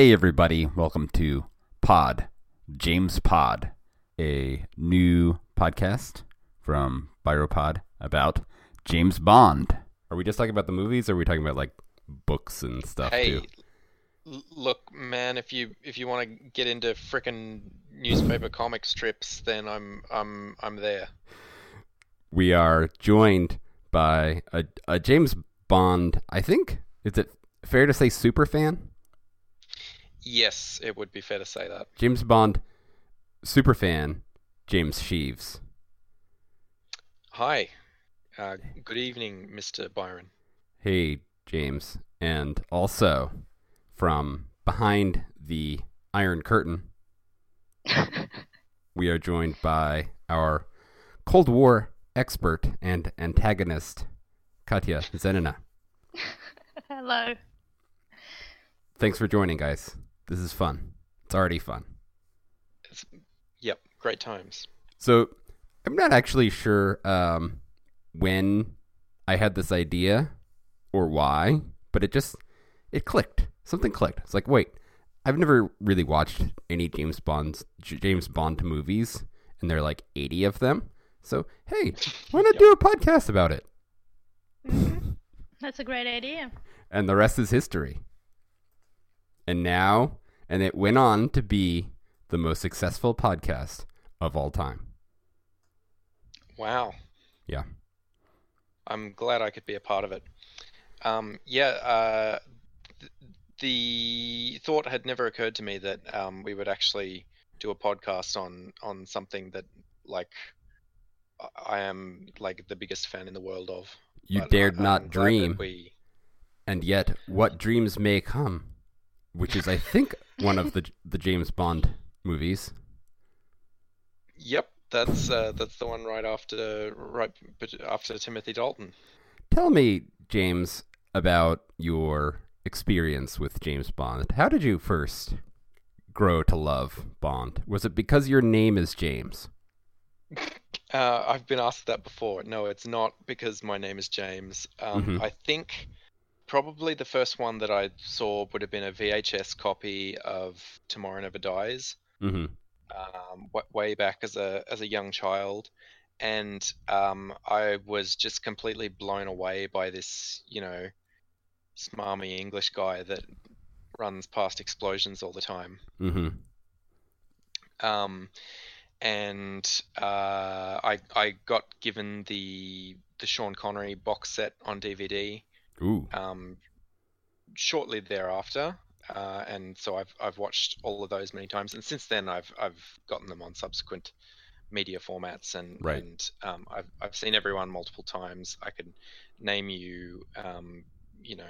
Hey, everybody. Welcome to Pod, James Pod, a new podcast from Biropod about James Bond. Are we just talking about the movies or are we talking about like books and stuff Hey, too? look, man, if you if you want to get into frickin' newspaper comic strips, then I'm I'm I'm there. We are joined by a, a James Bond, I think, is it fair to say super fan? Yes, it would be fair to say that. James Bond super fan, James Sheaves. Hi, uh, good evening, Mr. Byron. Hey, James. And also from behind the Iron Curtain, we are joined by our Cold War expert and antagonist, Katya Zenina. Hello. Thanks for joining, guys. This is fun. It's already fun. It's, yep, great times. So, I'm not actually sure um, when I had this idea or why, but it just it clicked. Something clicked. It's like, wait, I've never really watched any James Bond's James Bond movies, and there are like 80 of them. So, hey, why not do a podcast about it? That's a great idea. And the rest is history. And now, and it went on to be the most successful podcast of all time. Wow, Yeah. I'm glad I could be a part of it. Um, yeah, uh, th- the thought had never occurred to me that um, we would actually do a podcast on on something that like I- am like the biggest fan in the world of. You But dared I'm not dream. We and yet what dreams may come which is i think one of the the james bond movies Yep, that's uh, that's the one right after right after Timothy Dalton. tell me james about your experience with james bond how did you first grow to love bond was it because your name is james Uh, I've been asked that before. No, it's not because my name is James. Um, Mhm. I think probably the first one that I saw would have been a VHS copy of Tomorrow Never Dies. mm-hmm um, w- way back as a as a young child, and um, I was just completely blown away by this, you know, smarmy English guy that runs past explosions all the time. mm-hmm Um, and uh, I I got given the the Sean Connery box set on DVD ooh um, shortly thereafter, uh, and so I've I've watched all of those many times, and since then I've I've gotten them on subsequent media formats, and Right. and um, I've I've seen everyone multiple times. I could name you, um, you know,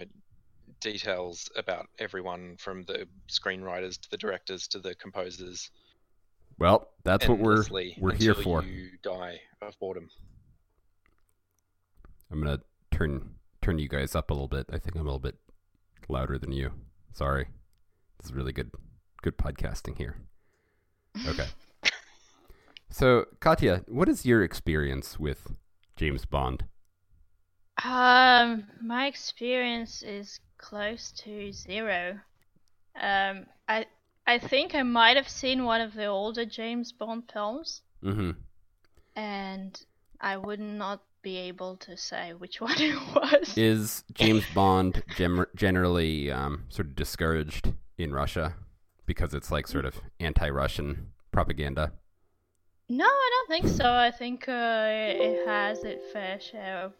details about everyone from the screenwriters to the directors to the composers. well that's what we're we're here for You die of boredom. i'm gonna turn turn you guys up a little bit. I think i'm a little bit louder than you. Sorry. This is really good good podcasting here. Okay. So katya what is your experience with james bond? Um, my experience is close to zero. Um, I I think I might have seen one of the older James Bond films, mm-hmm. And I would not be able to say which one it was. is james bond gem- generally um, sort of discouraged in russia because it's like sort of anti-russian propaganda No, I don't think so. I think uh, it has its fair share of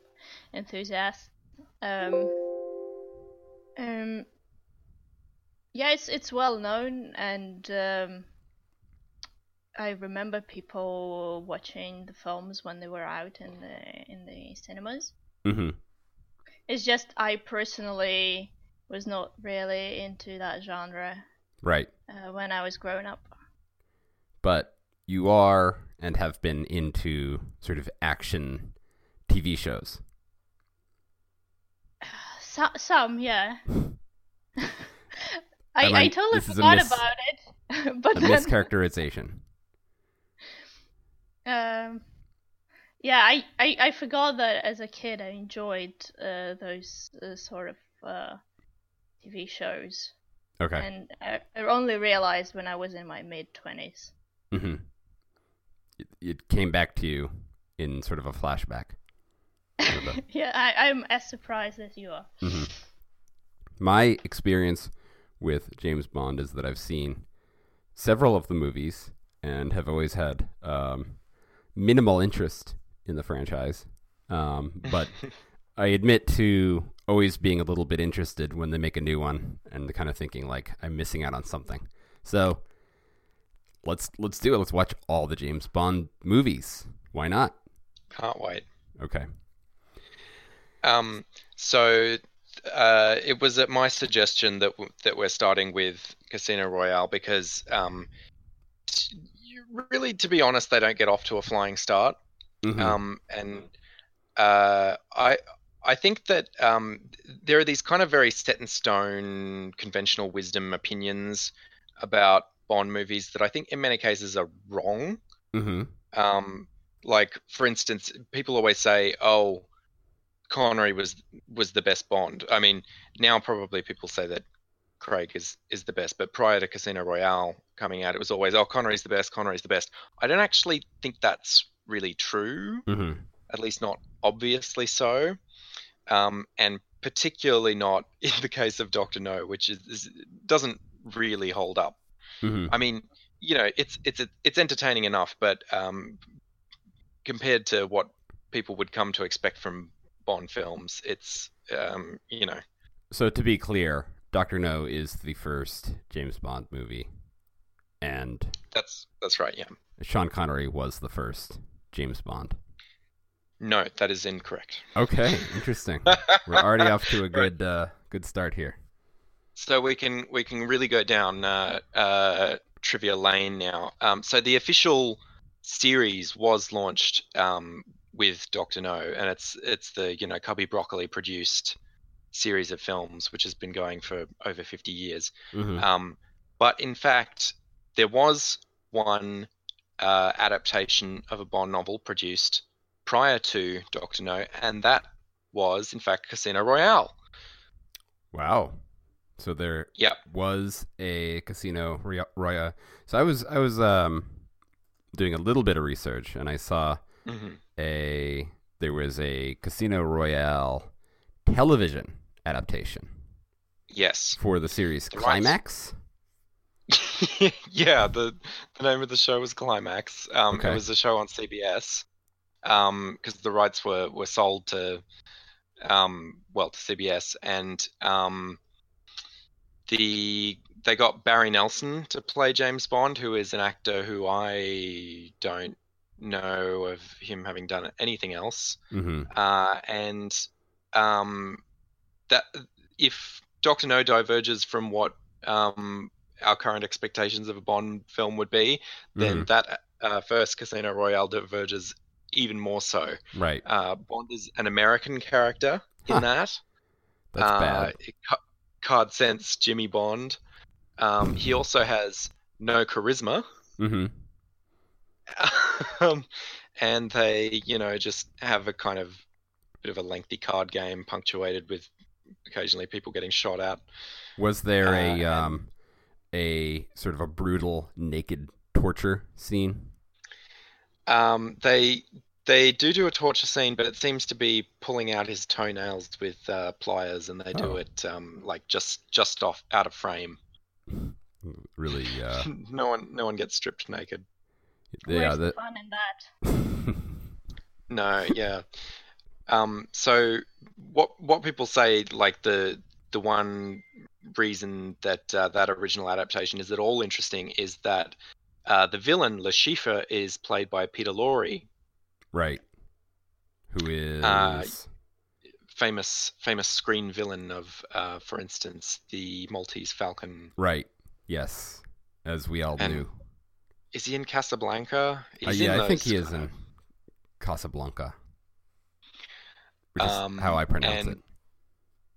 enthusiasts. Um, um, yeah, it's it's well known, and um, I remember people watching the films when they were out in the in the cinemas. mm-hmm It's just I personally was not really into that genre right uh, when I was growing up. but you are and have been into sort of action TV shows. So, some, yeah. I, I I- totally a forgot mis- about it, but A then, mischaracterization. Um, yeah, I, I, I forgot that as a kid I enjoyed uh, those uh, sort of uh, TV shows. Okay. and I, I only realized when I was in my mid twenties. hmm It, it came back to you in sort of a flashback. Sort of a- yeah, I, I'm as surprised as you are. Mhm. My experience with James Bond is that I've seen several of the movies and have always had um, minimal interest in the franchise. Um, but I admit to always being a little bit interested when they make a new one and kind of thinking like I'm missing out on something. So let's let's do it. Let's watch all the James Bond movies. Why not? Can't wait. Okay. Um, so uh, it was at my suggestion that w- that we're starting with Casino Royale because, um, really, to be honest, they don't get off to a flying start. Mhm. Um, and uh, I I think that um, there are these kind of very set in stone, conventional wisdom opinions about Bond movies that I think in many cases are wrong. Mhm. Um, like for instance, people always say, "Oh, Connery was was the best Bond." I mean, now probably people say that Craig is is the best, but prior to Casino Royale coming out, it was always, "Oh, Connery's the best. Connery's the best." I don't actually think that's really true. Mhm. At least not obviously so, um, and particularly not in the case of Doctor No, which is, is doesn't really hold up. Mhm. I mean, you know, it's it's it's entertaining enough, but um, compared to what people would come to expect from Bond films, it's um, you know, So to be clear, Doctor No is the first James Bond movie, and that's that's right. Yeah, Sean Connery was the first James Bond. no, that is incorrect. Okay, interesting. We're already off to a good uh, good start here. So we can we can really go down uh, uh, trivia lane now. Um, so the official series was launched um, with Doctor No, and it's it's the you know Cubby Broccoli produced series of films, which has been going for over fifty years. Mhm. Um, but in fact, there was one uh, adaptation of a Bond novel produced prior to Doctor No, and that was in fact Casino Royale. Wow. So there Yep. was a Casino Royale. So I was I was um doing a little bit of research, and I saw hmm a there was a Casino Royale television adaptation Yes. for the series The. Climax. yeah, the the name of the show was Climax. Um, Okay. It was a show on CBS because the rights were, were sold to um, well to CBS, and um, the they got Barry Nelson to play James Bond, who is an actor who I don't know of him having done anything else hmm uh, and um, that if Doctor No diverges from what um, our current expectations of a Bond film would be, then Mhm. that uh, first Casino Royale diverges even more so. Right. Uh, Bond is an American character in Huh. that. That's uh, bad. ca- Card sense Jimmy Bond. Um, he also has no charisma. Mm-hmm. um, and they, you know, just have a kind of bit of a lengthy card game punctuated with occasionally people getting shot at. Was there Uh, a um a sort of a brutal naked torture scene? Um, they they do do a torture scene, but it seems to be pulling out his toenails with uh, pliers, and they do Oh. it um, like just just off out of frame. Really? Uh, no one no one gets stripped naked. yeah. Where's the fun in that? No, yeah. Um, so what what people say, like the the one reason that uh, that original adaptation is at all interesting is that uh, the villain Chiffre is played by Peter Lorre, right. Who is? Uh, famous famous screen villain of, uh, for instance, the Maltese Falcon. right. Yes. As we all And knew. Is he in Casablanca? Uh, yeah, in I think he is in Casablanca. Um, how I pronounce and- it.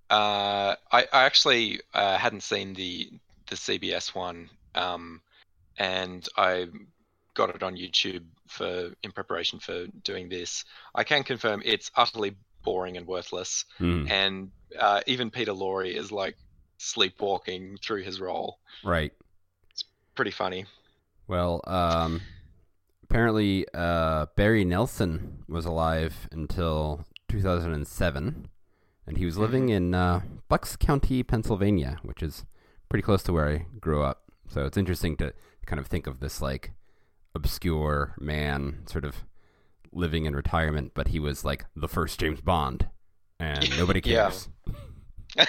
Uh, I, I actually uh, hadn't seen the the CBS one, um, and I got it on YouTube for in preparation for doing this. I can confirm it's utterly boring and worthless, Mm. and uh, even Peter Lorre is like sleepwalking through his role. Right. It's pretty funny. Well, um, apparently uh, Barry Nelson was alive until 2007, and he was living in uh, Bucks County, Pennsylvania, which is pretty close to where I grew up. So it's interesting to kind of think of this like obscure man sort of living in retirement, but he was like the first James Bond, and nobody cares.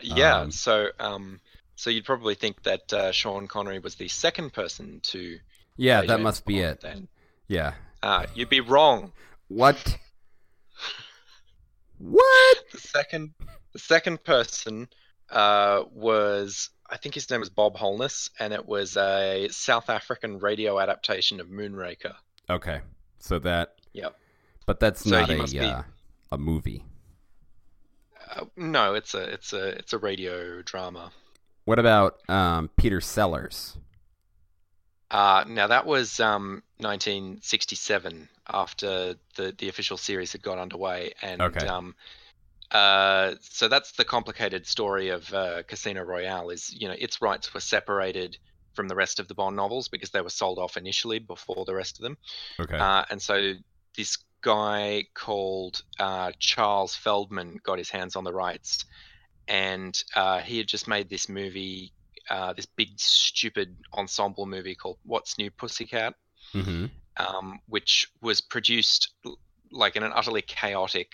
yeah. Um, so, um, so you'd probably think that uh, Sean Connery was the second person to. Yeah, that James must be Bond it. Then. Yeah. Uh, you'd be wrong. What? what? The second, the second person uh, was I think his name was Bob Holness, and it was a South African radio adaptation of Moonraker. Okay, so that. Yep. But that's So not he a must be- uh, a movie. Uh, no, it's a it's a it's a radio drama. What about um, Peter Sellers? Uh, now that was um, 1967 after the the official series had got underway, and Okay. um, uh, so that's the complicated story of uh, Casino Royale. Is you know its rights were separated from the rest of the Bond novels because they were sold off initially before the rest of them, Okay. uh, and so this guy called uh, Charles Feldman got his hands on the rights, and uh, he had just made this movie, uh, this big stupid ensemble movie called What's New Pussycat, hmm um, which was produced like in an utterly chaotic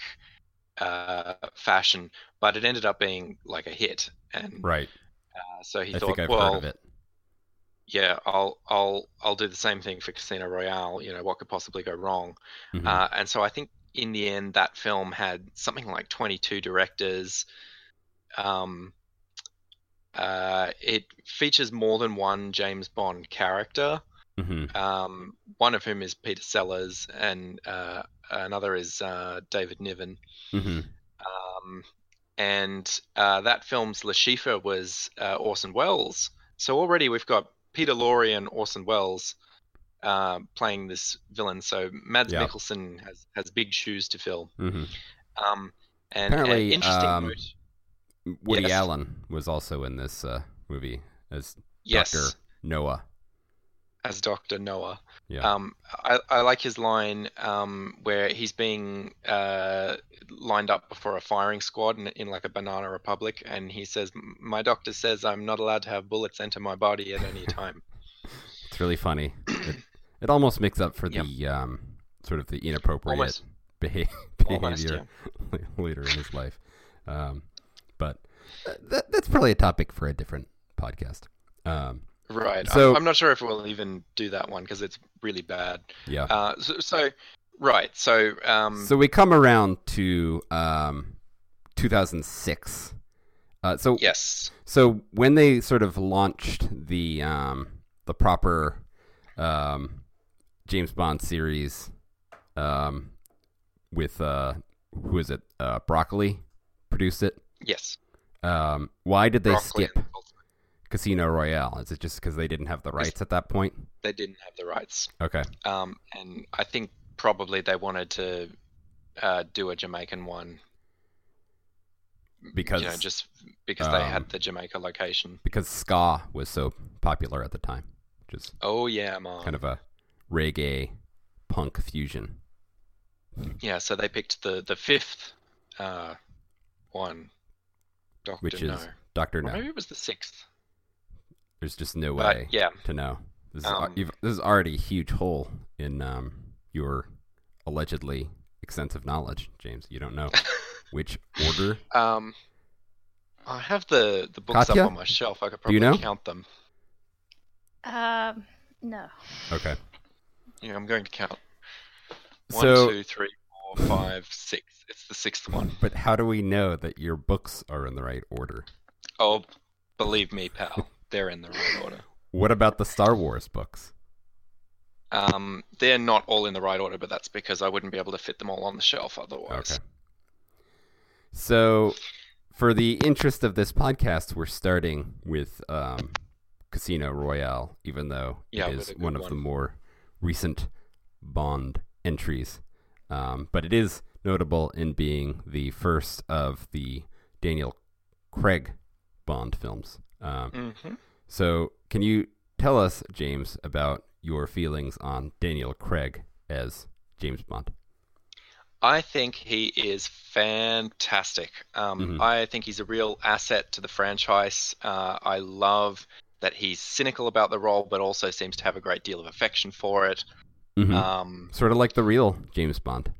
uh, fashion, but it ended up being like a hit, and Right. uh, so he I thought, think I've well, heard of it. yeah, I'll I'll I'll do the same thing for Casino Royale. You know, what could possibly go wrong? Mhm. Uh, and so I think in the end, that film had something like 22 directors. Um, uh, it features more than one James Bond character, Mhm. um, one of whom is Peter Sellers, and uh, another is uh, David Niven. Mhm. Um, and uh, that film's Le Chiffre was uh, Orson Welles. So already we've got Peter Lorre and Orson Welles uh, playing this villain. So Mads Yeah. Mikkelsen has, has big shoes to fill. Mhm. Um, and Apparently, interesting um, note. Woody Yes. Allen was also in this uh, movie as Yes, Doctor Noah. as Doctor Noah. Yeah. Um, I, I like his line um, where he's being uh, lined up before a firing squad in, in like a banana republic, and he says, "My doctor says I'm not allowed to have bullets enter my body at any time." It's really funny. it, it almost makes up for Yep. the um, sort of the inappropriate Almost. beha- Almost, behavior later in his life. Um, but that, that's probably a topic for a different podcast. Um, Right. So- I'm, I'm not sure if we'll even do that one because it's really bad. yeah. Uh, so, so right. So um, so we come around to um, 2006. Uh, so yes. So when they sort of launched the um, the proper um, James Bond series um, with uh, who is it? Uh, Broccoli produced it. Yes. Um, why did they Broccoli skip. Casino Royale? Is it just because they didn't have the rights at that point? They didn't have the rights. Okay. Um, and I think probably they wanted to uh, do a Jamaican one. Because you know, just because they um, had the Jamaica location. because ska was so popular at the time, which is Oh yeah, man. kind of a reggae punk fusion. Yeah, so they picked the the fifth uh, one. Doctor Which No. is Doctor Or No. maybe it was the sixth. There's just no But way yeah, to know. This is, Um, you've, this is already a huge hole in um, your allegedly extensive knowledge, James. You don't know which order. Um, I have the the books Katya? up on my shelf. I could Do you probably know? count them. Um, no. Okay. Yeah, I'm going to count. One, So, two, three, four, five, six. It's the sixth one. but how do we know that your books are in the right order? Oh, believe me, pal, they're in the right order. What about the Star Wars books? Um, they're not all in the right order, but that's because I wouldn't be able to fit them all on the shelf otherwise. Okay. So, for the interest of this podcast, we're starting with um, Casino Royale, even though Yeah, it is one of the more recent Bond entries. Um, but it is notable in being the first of the Daniel Craig Bond films. Um, hmm so, can you tell us, James, about your feelings on Daniel Craig as James Bond? I think he is fantastic. Um, Mhm. I think he's a real asset to the franchise. Uh, I love that he's cynical about the role, but also seems to have a great deal of affection for it. Mhm. Um, sort of like the real James Bond,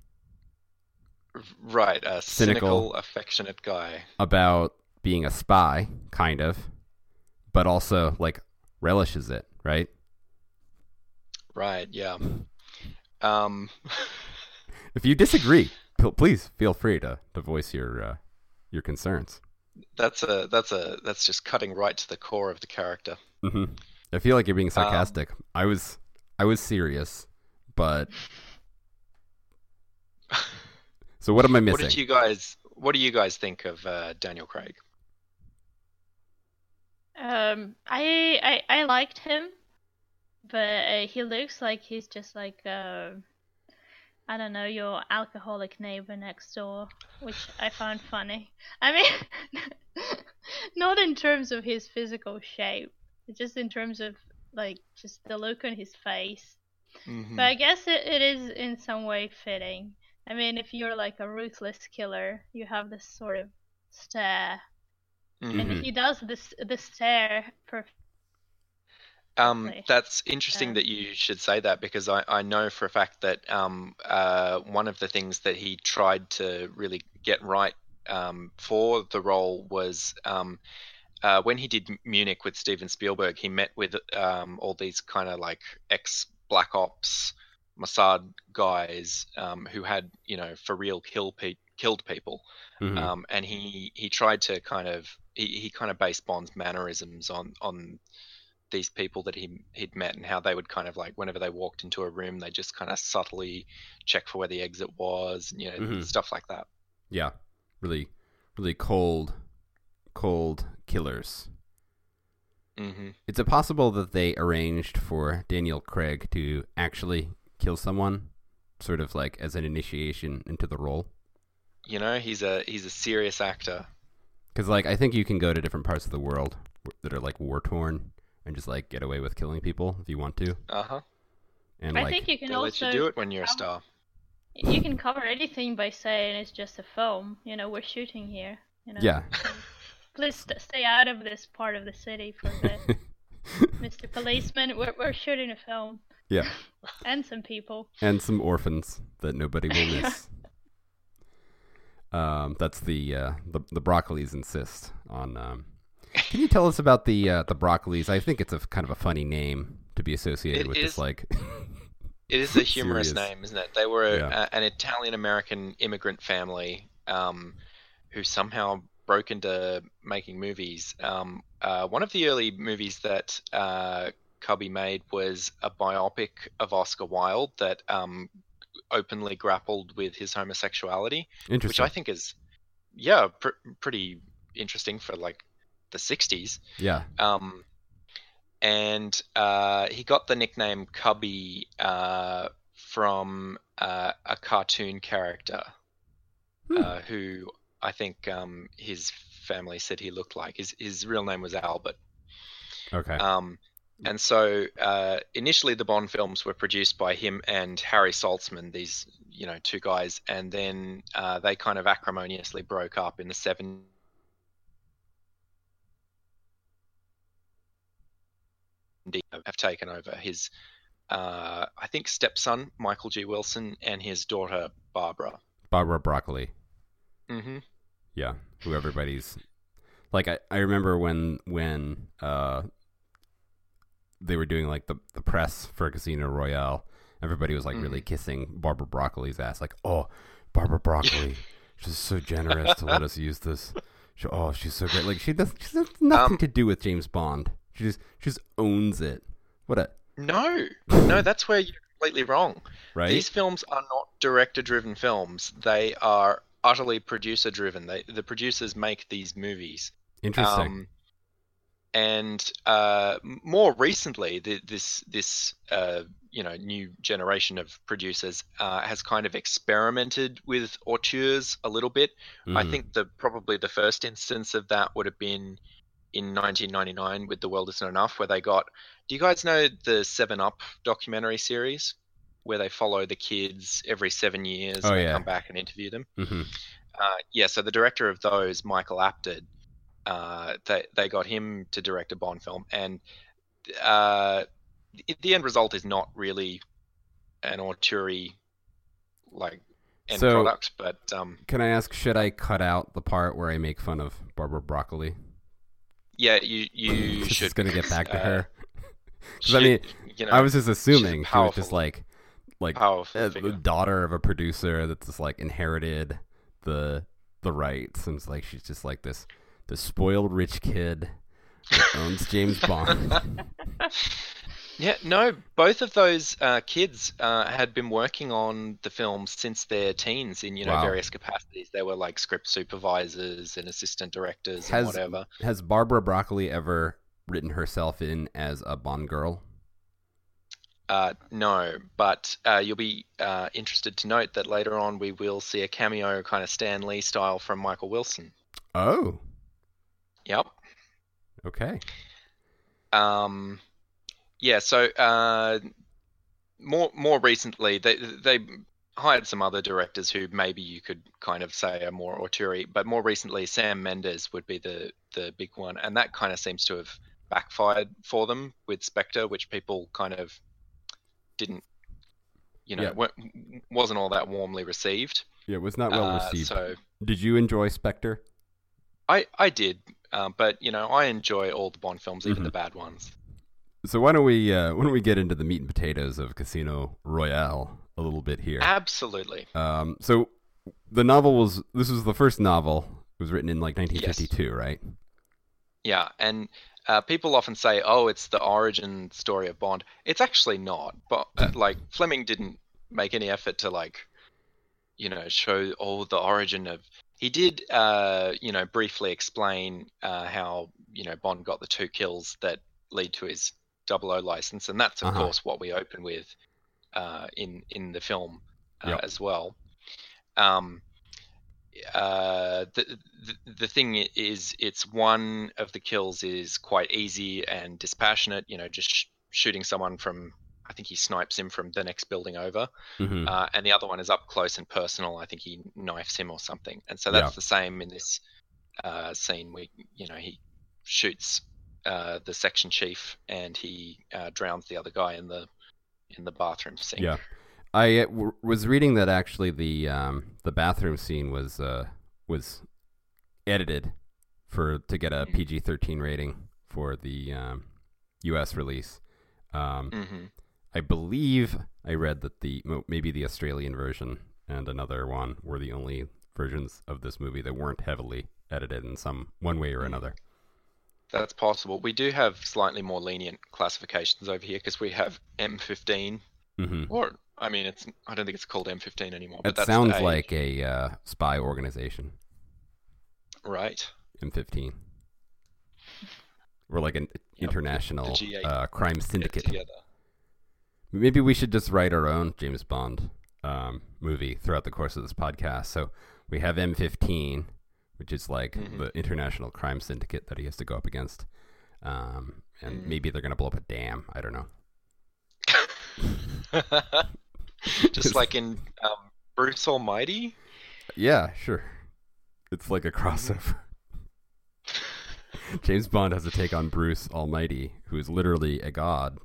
right, a Cynical. cynical, affectionate guy. about being a spy, kind of, but also like relishes it, right? Right, yeah. Um, If you disagree, please feel free to, to voice your uh, your concerns. that's a that's a that's just cutting right to the core of the character. hmm I feel like you're Um, being sarcastic. I was I was serious, but so what am I missing? What missing? did you guys What do you guys think of uh, Daniel Craig? Um, I I I liked him, but uh, he looks like he's just like uh, I don't know your alcoholic neighbor next door, which I found funny. I mean, not in terms of his physical shape, just in terms of like just the look on his face. Mhm. But I guess it, it is in some way fitting. I mean, if you're like a ruthless killer, you have this sort of stare, Mhm. and he does this the stare perfectly. Um, that's interesting Yeah. that you should say that because I, I know for a fact that um, uh, one of the things that he tried to really get right um, for the role was um, uh, when he did Munich with Steven Spielberg, he met with um, all these kind of like ex Black Ops Mossad guys um, who had, you know, for real kill pe- killed people. Mhm. Um, and he, he tried to kind of he, he kind of based Bond's mannerisms on on these people that he he'd met and how they would kind of like whenever they walked into a room they just kind of subtly check for where the exit was and, you know Mhm. stuff like that yeah, really, really cold, cold killers. Hmm Is it possible that they arranged for Daniel Craig to actually kill someone, sort of like as an initiation into the role? you know he's a he's a serious actor Because like I think you can go to different parts of the world that are like war torn and just like get away with killing people if you want to, uh-huh and I like think you can they let also you do it when you're a star you can cover anything by saying it's just a film. You know, we're shooting here. You know. yeah, Please st- stay out of this part of the city for a bit, Mr. Policeman. We're we're shooting a film yeah, and some people. and some orphans that nobody will miss. Um, that's the uh, the the Broccolis insist on. Um, can you tell us about the uh, the Broccolis? I think it's a kind of a funny name to be associated It with is. this like. it is a humorous Serious. name isn't it they were Yeah. a, an italian american immigrant family um, who somehow broke into making movies um, uh, one of the early movies that uh, cubby made was a biopic of oscar wilde that um, openly grappled with his homosexuality which I think is, yeah, pr- pretty interesting for like the '60s. yeah. Um, and uh, he got the nickname Cubby uh, from uh, a cartoon character Hmm. uh, who I think um, his family said he looked like. His his real name was Albert. Okay. Um, and so uh, initially the Bond films were produced by him and Harry Saltzman, these you know two guys, and then uh, they kind of acrimoniously broke up in the 70s. Have taken over his, uh, I think, stepson Michael G. Wilson and his daughter Barbara. Barbara Broccoli. hmm Yeah, who everybody's like. I, I remember when when uh they were doing like the the press for Casino Royale. Everybody was like really kissing Barbara Broccoli's ass. Like, oh, Barbara Broccoli, she's so generous to let us use this. She, oh, she's so great. Like she does. She has nothing Um, to do with James Bond. She just she just owns it. What a No, no, that's where you're completely wrong. right. These films are not director-driven films. They are utterly producer-driven. They, the producers make these movies. Interesting. Um, and uh, more recently, the, this this uh, you know new generation of producers uh, has kind of experimented with auteurs a little bit. I Mhm. think the probably the first instance of that would have been in 1999 with The World Isn't Enough, where they got. Do you guys know the Seven Up documentary series, where they follow the kids every seven years Oh, and they yeah. come back and interview them? Mhm. Uh, yeah, so the director of those, Michael Apted, uh, they they got him to direct a Bond film, and uh, the- the end result is not really an auteur like end So- product, but um, Can I ask, should I cut out the part where I make fun of Barbara Broccoli? yeah, you you Just should gonna get back to uh, her. 'Cause I mean, you know, I was just assuming she was just like, like uh, the daughter of a producer that's just like inherited the the rights, and it's like she's just like this the spoiled rich kid that owns James Bond. Yeah, no, both of those uh, kids uh, had been working on the film since their teens in you know Wow. various capacities. They were like script supervisors and assistant directors Has- and whatever. Has Barbara Broccoli ever written herself in as a Bond girl? Uh, no, but uh, you'll be uh, interested to note that later on we will see a cameo, kind of Stan Lee style, from Michael Wilson. Oh, Yep. okay. Um, yeah. So uh, more more recently, they they hired some other directors who maybe you could kind of say are more auteur, but more recently, Sam Mendes would be the the big one, and that kind of seems to have backfired for them with Spectre, which people kind of didn't, you know, Yeah. wasn't all that warmly received. Yeah, it was not well Uh, received. so Did you enjoy Spectre? I I did, uh, but you know, I enjoy all the Bond films, even Mhm. the bad ones. So why don't we uh, why don't we get into the meat and potatoes of Casino Royale a little bit here? Absolutely. Um, so the novel was this was the first novel. It was written in like 1952, right? Yeah, and uh, people often say, "Oh, it's the origin story of Bond." It's actually not. But uh, like Fleming didn't make any effort to like, you know, show all the origin of. He did, uh, you know, briefly explain uh, how you know Bond got the two kills that lead to his 00 license, and that's of Uh-huh. course what we open with uh, in in the film uh, Yep. as well. Um, uh, the, the the thing is, it's one of the kills is quite easy and dispassionate. You know, just sh- shooting someone from. I think he snipes him from the next building over, hmm uh, and the other one is up close and personal. I think he knifes him or something, and so that's Yeah. the same in this uh, scene. where you know, he shoots uh, the section chief and he uh, drowns the other guy in the in the bathroom sink. Yeah. I uh, was reading that actually the um, the bathroom scene was uh, was edited for to get a Mhm. PG-13 rating for the um, U.S. release. Um, hmm I believe I read that the maybe the Australian version and another one were the only versions of this movie that weren't heavily edited in some one way or Mm. another. That's possible. We do have slightly more lenient classifications over here because we have M15, hmm or I mean, it's I don't think it's called M15 anymore. It But sounds a- like a uh, spy organization. right. M15. We're like an international G8 uh, crime syndicate. Maybe we should just write our own James Bond um, movie throughout the course of this podcast. So we have M15, which is like Mhm. the international crime syndicate that he has to go up against. Um, and Mm. maybe they're going to blow up a dam. I don't know. Just like in um, Bruce Almighty. Yeah, sure. It's like a crossover. James Bond has to take on Bruce Almighty, who is literally a god.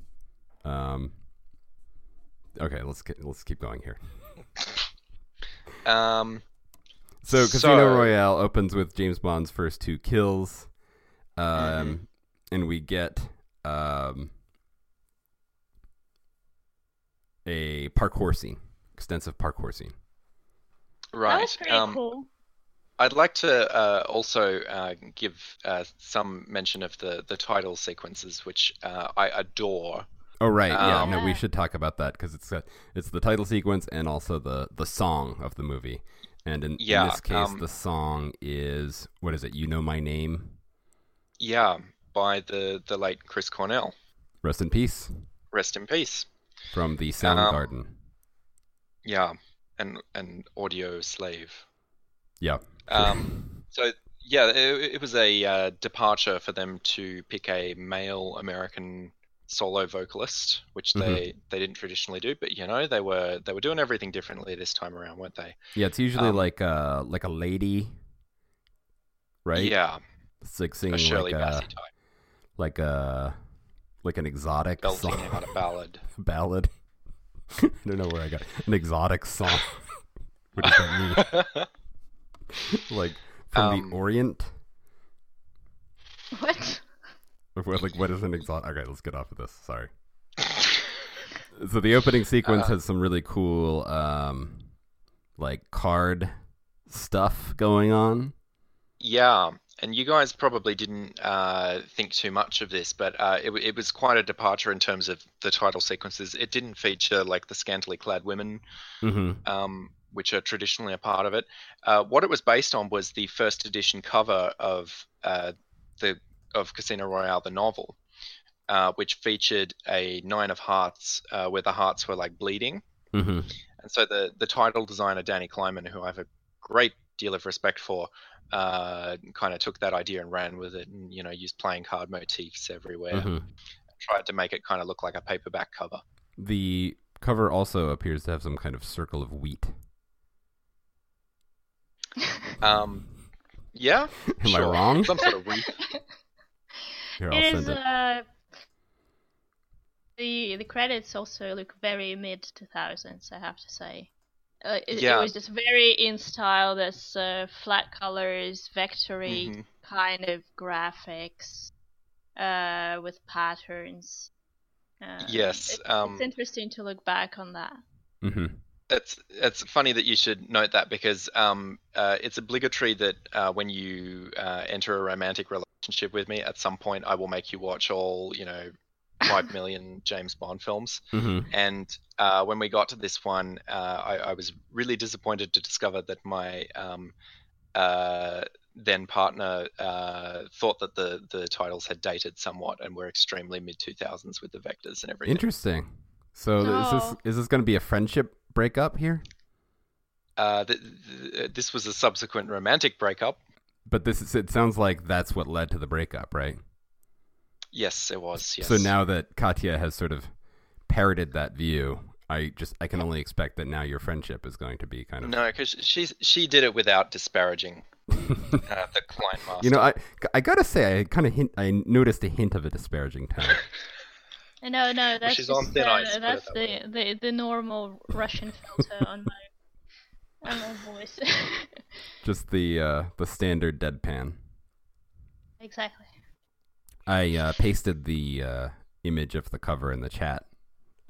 Um, okay, let's get, let's keep going here. Um, So, Casino So- Royale opens with James Bond's first two kills, um, Mhm. and we get um, a parkour scene, extensive parkour scene. right. That was pretty um, cool. I'd like to uh, also uh, give uh, some mention of the, the title sequences, which uh, I adore. Oh right, yeah. Um, no, we should talk about that because it's uh, it's the title sequence and also the the song of the movie. And in, in this case, um, the song is what is it? You know my name. Yeah, by the the late Chris Cornell. Rest in peace Rest in peace. From the Sound Um, Garden. Yeah, and and Audioslave. Yeah. Um, so yeah, it, it was a uh, departure for them to pick a male American solo vocalist, which they they didn't traditionally do. But you know, they were they were doing everything differently this time around, weren't they? Yeah, it's usually Um, like uh like a lady, right? Yeah, it's like a Shirley like a type, like a like an exotic belting song out a ballad. ballad. I don't know where I got an exotic song. what does that mean? Like from Um, the Orient? What? What- Like what is an exotic? Okay, let's get off of this. Sorry. So the opening sequence Uh, has some really cool, um, like card stuff going on. Yeah, and you guys probably didn't uh, think too much of this, but uh, it, it was quite a departure in terms of the title sequences. It didn't feature like the scantily clad women, Mm-hmm. um, which are traditionally a part of it. Uh, what it was based on was the first edition cover of uh, the of Casino Royale, the novel, uh, which featured a nine of hearts uh, where the hearts were like bleeding. Mm-hmm. And so the the title designer Danny Kleinman, who I have a great deal of respect for, uh, kind of took that idea and ran with it, and you know used playing card motifs everywhere. Mm-hmm. Tried to make it kind of look like a paperback cover. The cover also appears to have some kind of circle of wheat. Um, yeah, Am I wrong? Some sort of wheat. Here, I'll It send is. it. Uh, the the credits also look very mid 2000s. I have to say. Uh, it, Yeah. it was just very in style. There's uh, flat colors, vectory Mhm. kind of graphics, uh, with patterns. Uh, Yes, it- um, it's interesting to look back on that. Mm-hmm. It's it's funny that you should note that because um, uh, it's obligatory that uh, when you uh, enter a romantic relationship with me, at some point I will make you watch all you know five million James Bond films. Mm-hmm. And uh, when we got to this one, uh, I, I was really disappointed to discover that my um, uh, then partner uh, thought that the the titles had dated somewhat and were extremely mid two thousands with the vectors and everything. Interesting. So is this is this going to be a friendship breakup here? Uh, th- th- this was a subsequent romantic breakup. But this is, it sounds like that's what led to the breakup, right? Yes, it was. Yes. So now that Katya has sort of parroted that view, I just I can only expect that now your friendship is going to be kind of No, because she she did it without disparaging uh, the Kleinman master. You know, I I gotta say I kind of hint I noticed a hint of a disparaging tone. No, no, that's she's on just, thin uh, ice, that's that the, the the normal Russian filter on my on my voice. just the uh, the standard deadpan. exactly. I uh, pasted the uh, image of the cover in the chat.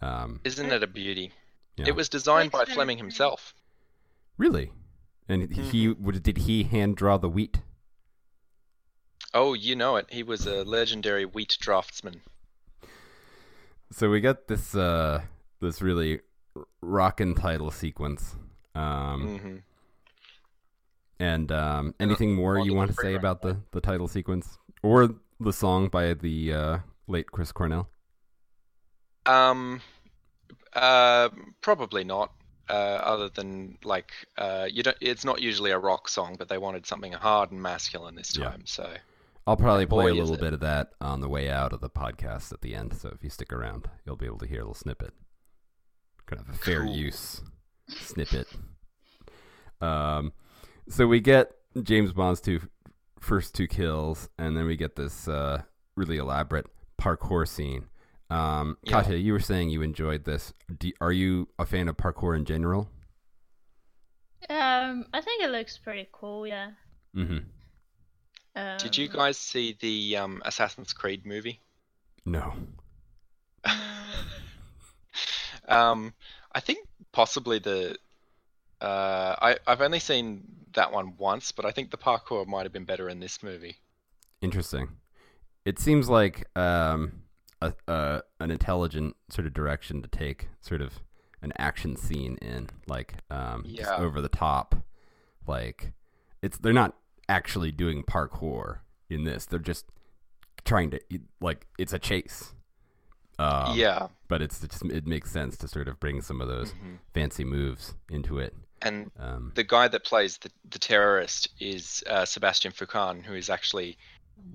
Um, Isn't it a beauty? yeah. It was designed by Fleming himself. really, and he would did he hand draw the wheat? Oh, you know it. He was a legendary wheat draftsman. So we got this uh, this really rockin' title sequence. Um, hmm And um, anything more you want to say about the, the title sequence or the song by the uh, late Chris Cornell? Um, uh, probably not. Uh, other than like, uh, you don't. It's not usually a rock song, but they wanted something hard and masculine this Yeah. time. So I'll probably Boy, play a little bit of that on the way out of the podcast at the end. So if you stick around, you'll be able to hear a little snippet. Kind of a fair Cool. use snippet. Um, so we get James Bond's two first two kills, and then we get this uh, really elaborate parkour scene. Um, Yeah. Katya, you were saying you enjoyed this. Do, are you a fan of parkour in general? Um, I think it looks pretty cool. Yeah. Mm-hmm. Um, did you guys see the um, Assassin's Creed movie? No. no. Um, I think possibly the. Uh, I I've only seen that one once, but I think the parkour might have been better in this movie. Interesting. It seems like um, a, a an intelligent sort of direction to take sort of an action scene in, like um, just over the top. Like it's they're not actually doing parkour in this. They're just trying to like it's a chase. Um, yeah, but it's just it makes sense to sort of bring some of those Mhm. fancy moves into it. And Um, the guy that plays the, the terrorist is uh, Sebastian Foucan, who is actually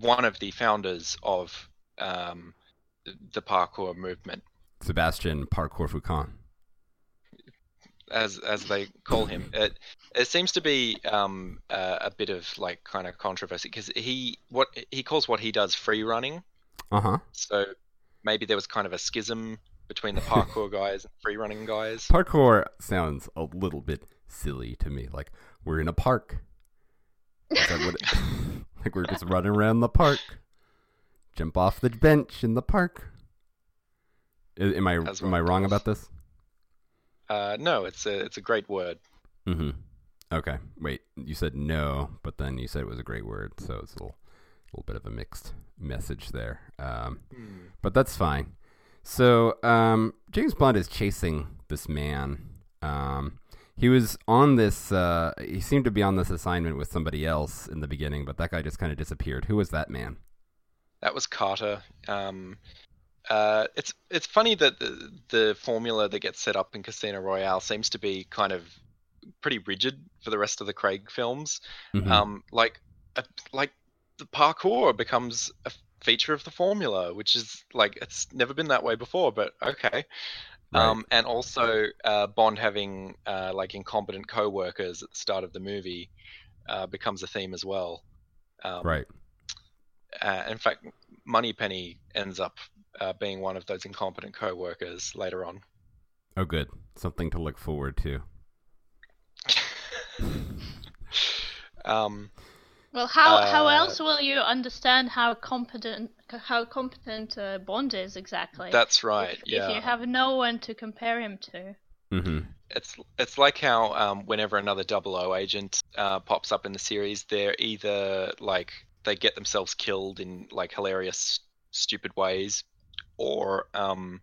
one of the founders of um, the parkour movement, Sebastian Parkour Foucan. as as they call him. It it seems to be um, uh, a bit of like kind of controversy because he what he calls what he does free running. Uh huh. So maybe there was kind of a schism between the parkour guys and free running guys. Parkour sounds a little bit silly to me. Like we're in a park. Is that what it- like we're just running around the park. Jump off the bench in the park. Am I As am I wrong about this? Uh, no, it's a it's a great word. Mm-hmm. Okay. Wait. You said no, but then you said it was a great word, so it's a little, little bit of a mixed message there. Um, but that's fine. So um, James Bond is chasing this man. Um, he was on this. Uh, he seemed to be on this assignment with somebody else in the beginning, but that guy just kind of disappeared. Who was that man? That was Carter. Um, uh, it's it's funny that the, the formula that gets set up in Casino Royale seems to be kind of pretty rigid for the rest of the Craig films. Mhm. Um, like uh, like the parkour becomes a feature of the formula, which is like it's never been that way before, but okay. Right. Um, and also uh, Bond having uh, like incompetent co-workers at the start of the movie uh, becomes a theme as well. Um, right. uh, in fact, Moneypenny ends up uh, being one of those incompetent co-workers later on. Oh, good. Something to look forward to. um, Well, how how Uh, else will you understand how competent how competent uh, Bond is exactly? that's right. If, yeah, if you have no one to compare him to. Mm-hmm. it's it's like how um, whenever another 00 agent uh, pops up in the series, they're either like they get themselves killed in like hilarious, stupid ways, or um,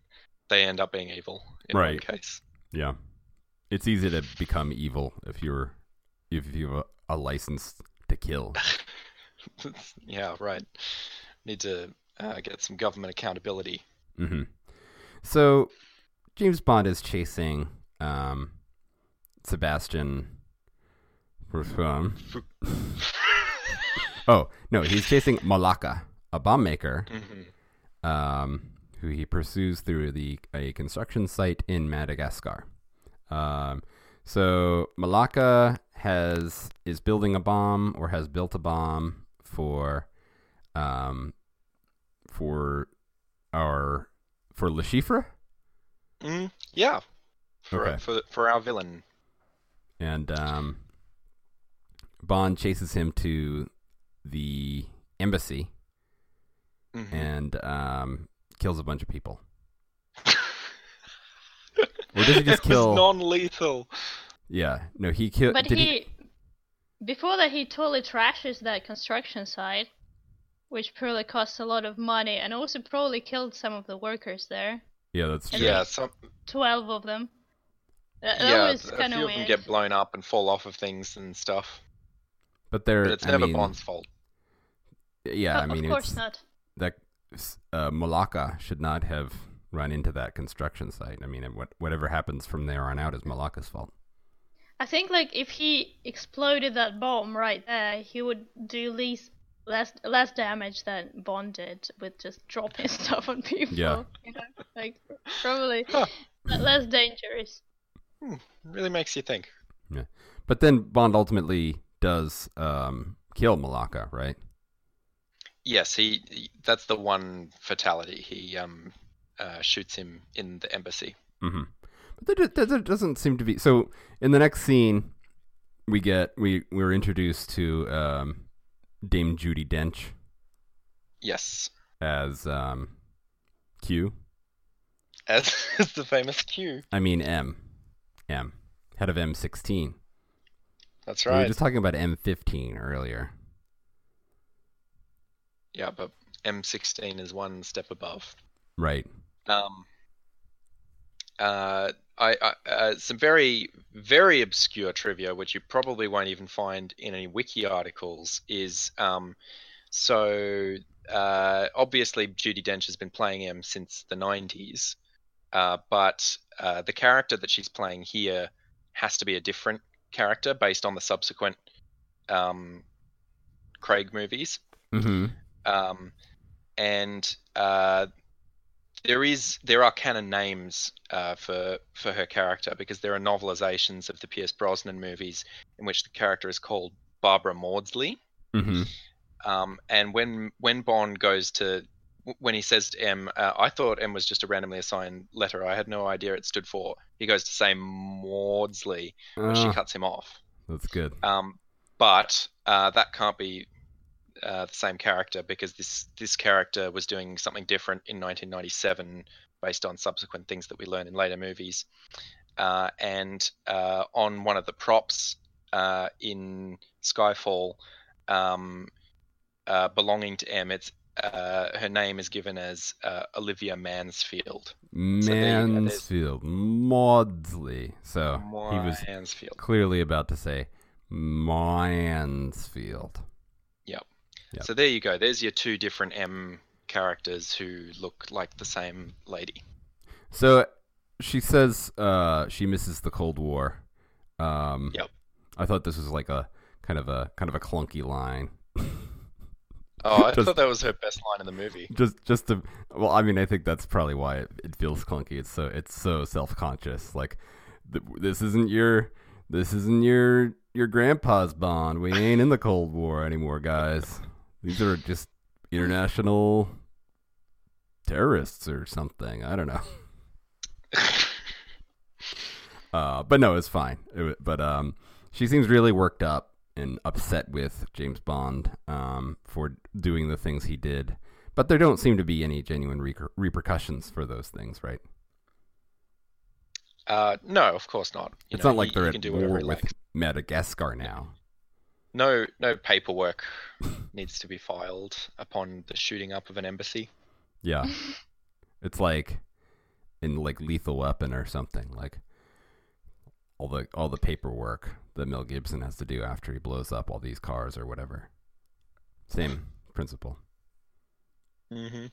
they end up being evil in Right. one case. Yeah. It's easy to become evil if you're if you have a, a license to kill. yeah, right. Need to uh, get some government accountability. hmm So James Bond is chasing um, Sebastian. Oh no, he's chasing Mollaka, a bomb maker, hmm um, who he pursues through the a construction site in Madagascar. Um, so Mollaka has is building a bomb or has built a bomb for um, for our for Le Chiffre. Mm, yeah. For, Okay. for for our villain. and um, Bond chases him to the embassy Mhm. and um, kills a bunch of people. Or does he just it kill- non-lethal. Yeah, no, he killed. But did he, before that, he totally trashes that construction site, which probably costs a lot of money, and also probably killed some of the workers there. Yeah, that's true. Yeah, some Twelve of them. That, that yeah, was a few of of them get blown up and fall off of things and stuff. But they're. But it's I never mean, Bond's fault. Yeah, Oh, I mean, of course it's not. that uh, Mollaka should not have run into that construction site. I mean, what whatever happens from there on out is Mollaka's fault. I think like if he exploded that bomb right there, he would do least less less damage than Bond did with just dropping stuff on people. Yeah. You know, like probably Huh. less dangerous. Really makes you think. Yeah, but then Bond ultimately does um, kill Malaka, right? Yes, he. he- That's the one fatality. He um uh, shoots him in the embassy. hmm But that, that, that doesn't seem to be. So in the next scene, we get we we're introduced to um, Dame Judi Dench Yes, as um, Q. as is the famous Q. I mean M, M, head of MI6. That's right. We were just talking about MI5 earlier. Yeah, but MI6 is one step above. Right. Um, uh, I, I uh, some very very obscure trivia, which you probably won't even find in any wiki articles, is um, so uh, obviously Judi Dench has been playing him since the 90s, uh, but uh, the character that she's playing here has to be a different character based on the subsequent um, Craig movies. Mm-hmm. Um, and uh, there is there are canon names uh, for for her character because there are novelizations of the Pierce Brosnan movies in which the character is called Barbara Mawdsley. Mm-hmm. Um, and when when Bond goes to when he says to M, uh, I thought M was just a randomly assigned letter. I had no idea it stood for. He goes to say Maudsley, but she Ah, cuts him off. that's good. Um, but uh, that can't be uh, the same character because this this character was doing something different in 1997 based on subsequent things that we learn in later movies. Uh, and uh, on one of the props uh, in Skyfall, um, uh, belonging to M, it's uh, her name is given as uh, Olivia Mansfield. there you go, there's- Mansfield, Mawdsley. So he was Mansfield. clearly about to say Mansfield. Yep. So there you go. There's your two different M characters who look like the same lady. So she says uh, she misses the Cold War. Um, Yep. I thought this was like a kind of a kind of a clunky line. Oh, I Just- thought that was her best line in the movie. just just to well, I mean, I think that's probably why it, it feels clunky. It's so it's so self conscious. Like th- this isn't your this isn't your your grandpa's bond. We ain't in the Cold War anymore, guys. These are just international terrorists or something. I don't know. Uh, but no, it's fine. It, but um, she seems really worked up and upset with James Bond um, for doing the things he did. But there don't seem to be any genuine reper- repercussions for those things, right? Uh, no, of course not. You it's know, not like he- they're he at war with. Madagascar now. No, no paperwork needs to be filed upon the shooting up of an embassy. Yeah, it's like in like Lethal Weapon or something. Like all the all the paperwork that Mel Gibson has to do after he blows up all these cars or whatever. Same principle. hmm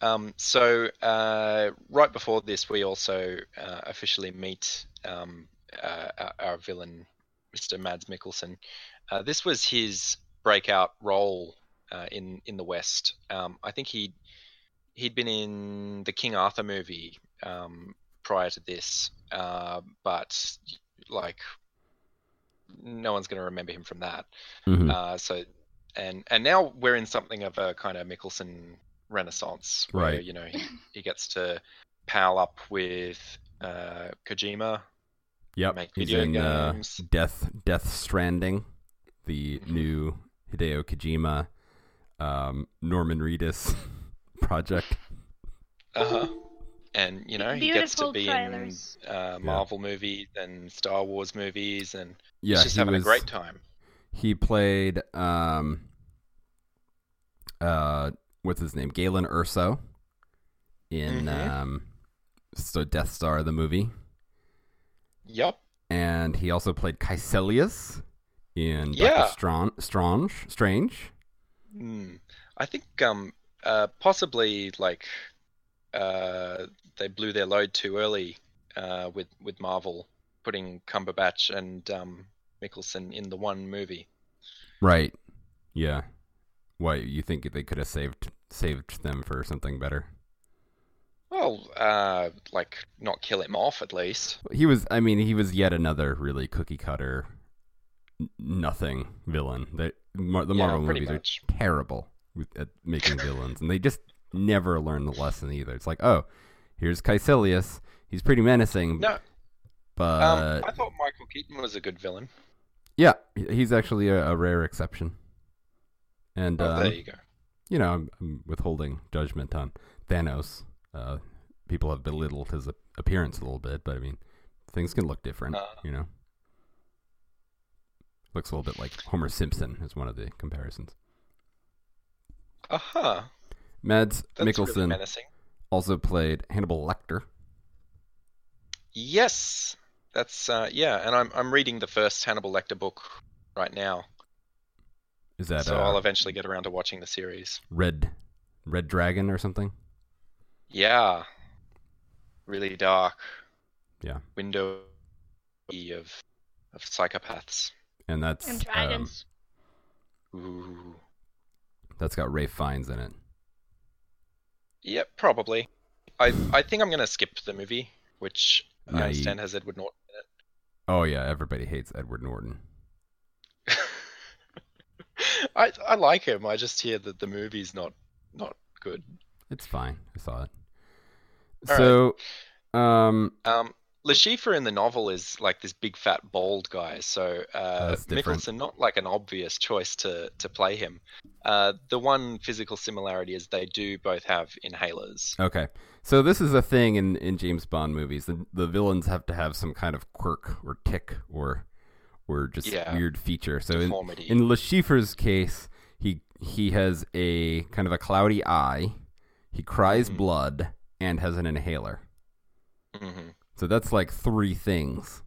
Um, so uh, right before this, we also uh, officially meet um, uh, our, our villain, Mr. Mads Mikkelsen. Uh, this was his breakout role uh, in in the West. Um, I think he he'd been in the King Arthur movie um, prior to this, uh, but like no one's going to remember him from that. Mhm. Uh, so, and and now we're in something of a kind of Mikkelsen renaissance, where Right. you know he, he gets to pal up with uh, Kojima. Yep, make he's video in uh, games. Death Death Stranding, the new Hideo Kojima, um, Norman Reedus project. Uh huh. And you know he gets to be trailers. in uh, Marvel movies and Star Wars movies, and Yeah, he's just he having was, a great time. He played um, uh, what's his name? Galen Erso in Mhm. um, so Death Star the movie, Yep. and he also played Kaecilius in Yeah. Stron- Strange. Strange. Hmm. I think um uh possibly like uh they blew their load too early uh with with Marvel putting Cumberbatch and um Mikkelsen in the one movie. Right. Yeah. Why you think they could have saved saved them for something better? Well, uh like not kill him off at least. He was. I mean, he was yet another really cookie cutter, nothing villain. That Mar- the Yeah, Marvel movies much. are terrible with, at making villains, and they just never learn the lesson either. It's like, oh, here's Kaecilius. He's pretty menacing, No, but um I thought Michael Keaton was a good villain. yeah, he's actually a, a rare exception. And Oh, um, there you go. you know, I'm, I'm withholding judgment on Thanos. Uh, people have belittled his appearance a little bit, but I mean, things can look different. Uh. you know, looks a little bit like Homer Simpson is one of the comparisons. Uh-huh. Mads That's Mikkelsen menacing. also played Hannibal Lecter. Yes. That's uh yeah, and I'm I'm reading the first Hannibal Lecter book right now. Is that so uh, I'll eventually get around to watching the series. Red Red Dragon or something? Yeah, really dark. Yeah. Window of of psychopaths. And that's And um, dragons. Ooh. that's got Ralph Fiennes in it. Yep, probably. I I think I'm gonna skip the movie, which Yeah, I you- understand has Edward Norton in it. Oh yeah, everybody hates Edward Norton. I I like him. I just hear that the movie's not not good. It's fine. I saw it. All so, um, Um, Le Chiffre in the novel is like this big fat bald guy, so uh, different. Mikkelsen not like an obvious choice to to play him. Uh, the one physical similarity is they do both have inhalers. okay. So this is a thing in, in James Bond movies. The the villains have to have some kind of quirk or tick or or just Yeah. weird feature. So in, Deformity. in Le Chiffre's case, he he has a kind of a cloudy eye. He cries Mhm. blood and has an inhaler. hmm So that's like three things.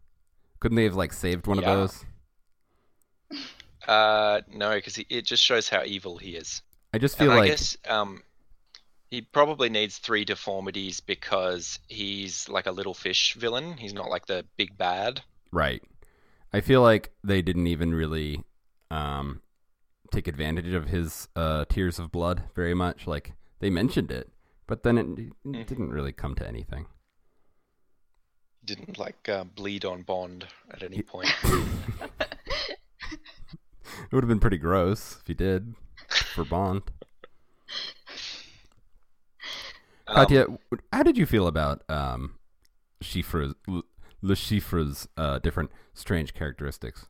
Couldn't they have like saved one Yeah. of those? Uh, no, because it just shows how evil he is. I just feel and I like guess um, he probably needs three deformities because he's like a little fish villain. He's not like the big bad. Right. I feel like they didn't even really um, take advantage of his uh, tears of blood very much. Like they mentioned it, but then it, it Mhm. didn't really come to anything. Didn't like uh, bleed on Bond at any point. It would have been pretty gross if he did for Bond. Um, Katya, how did you feel about um, Chiffre's, Le Chiffre's uh, different strange characteristics?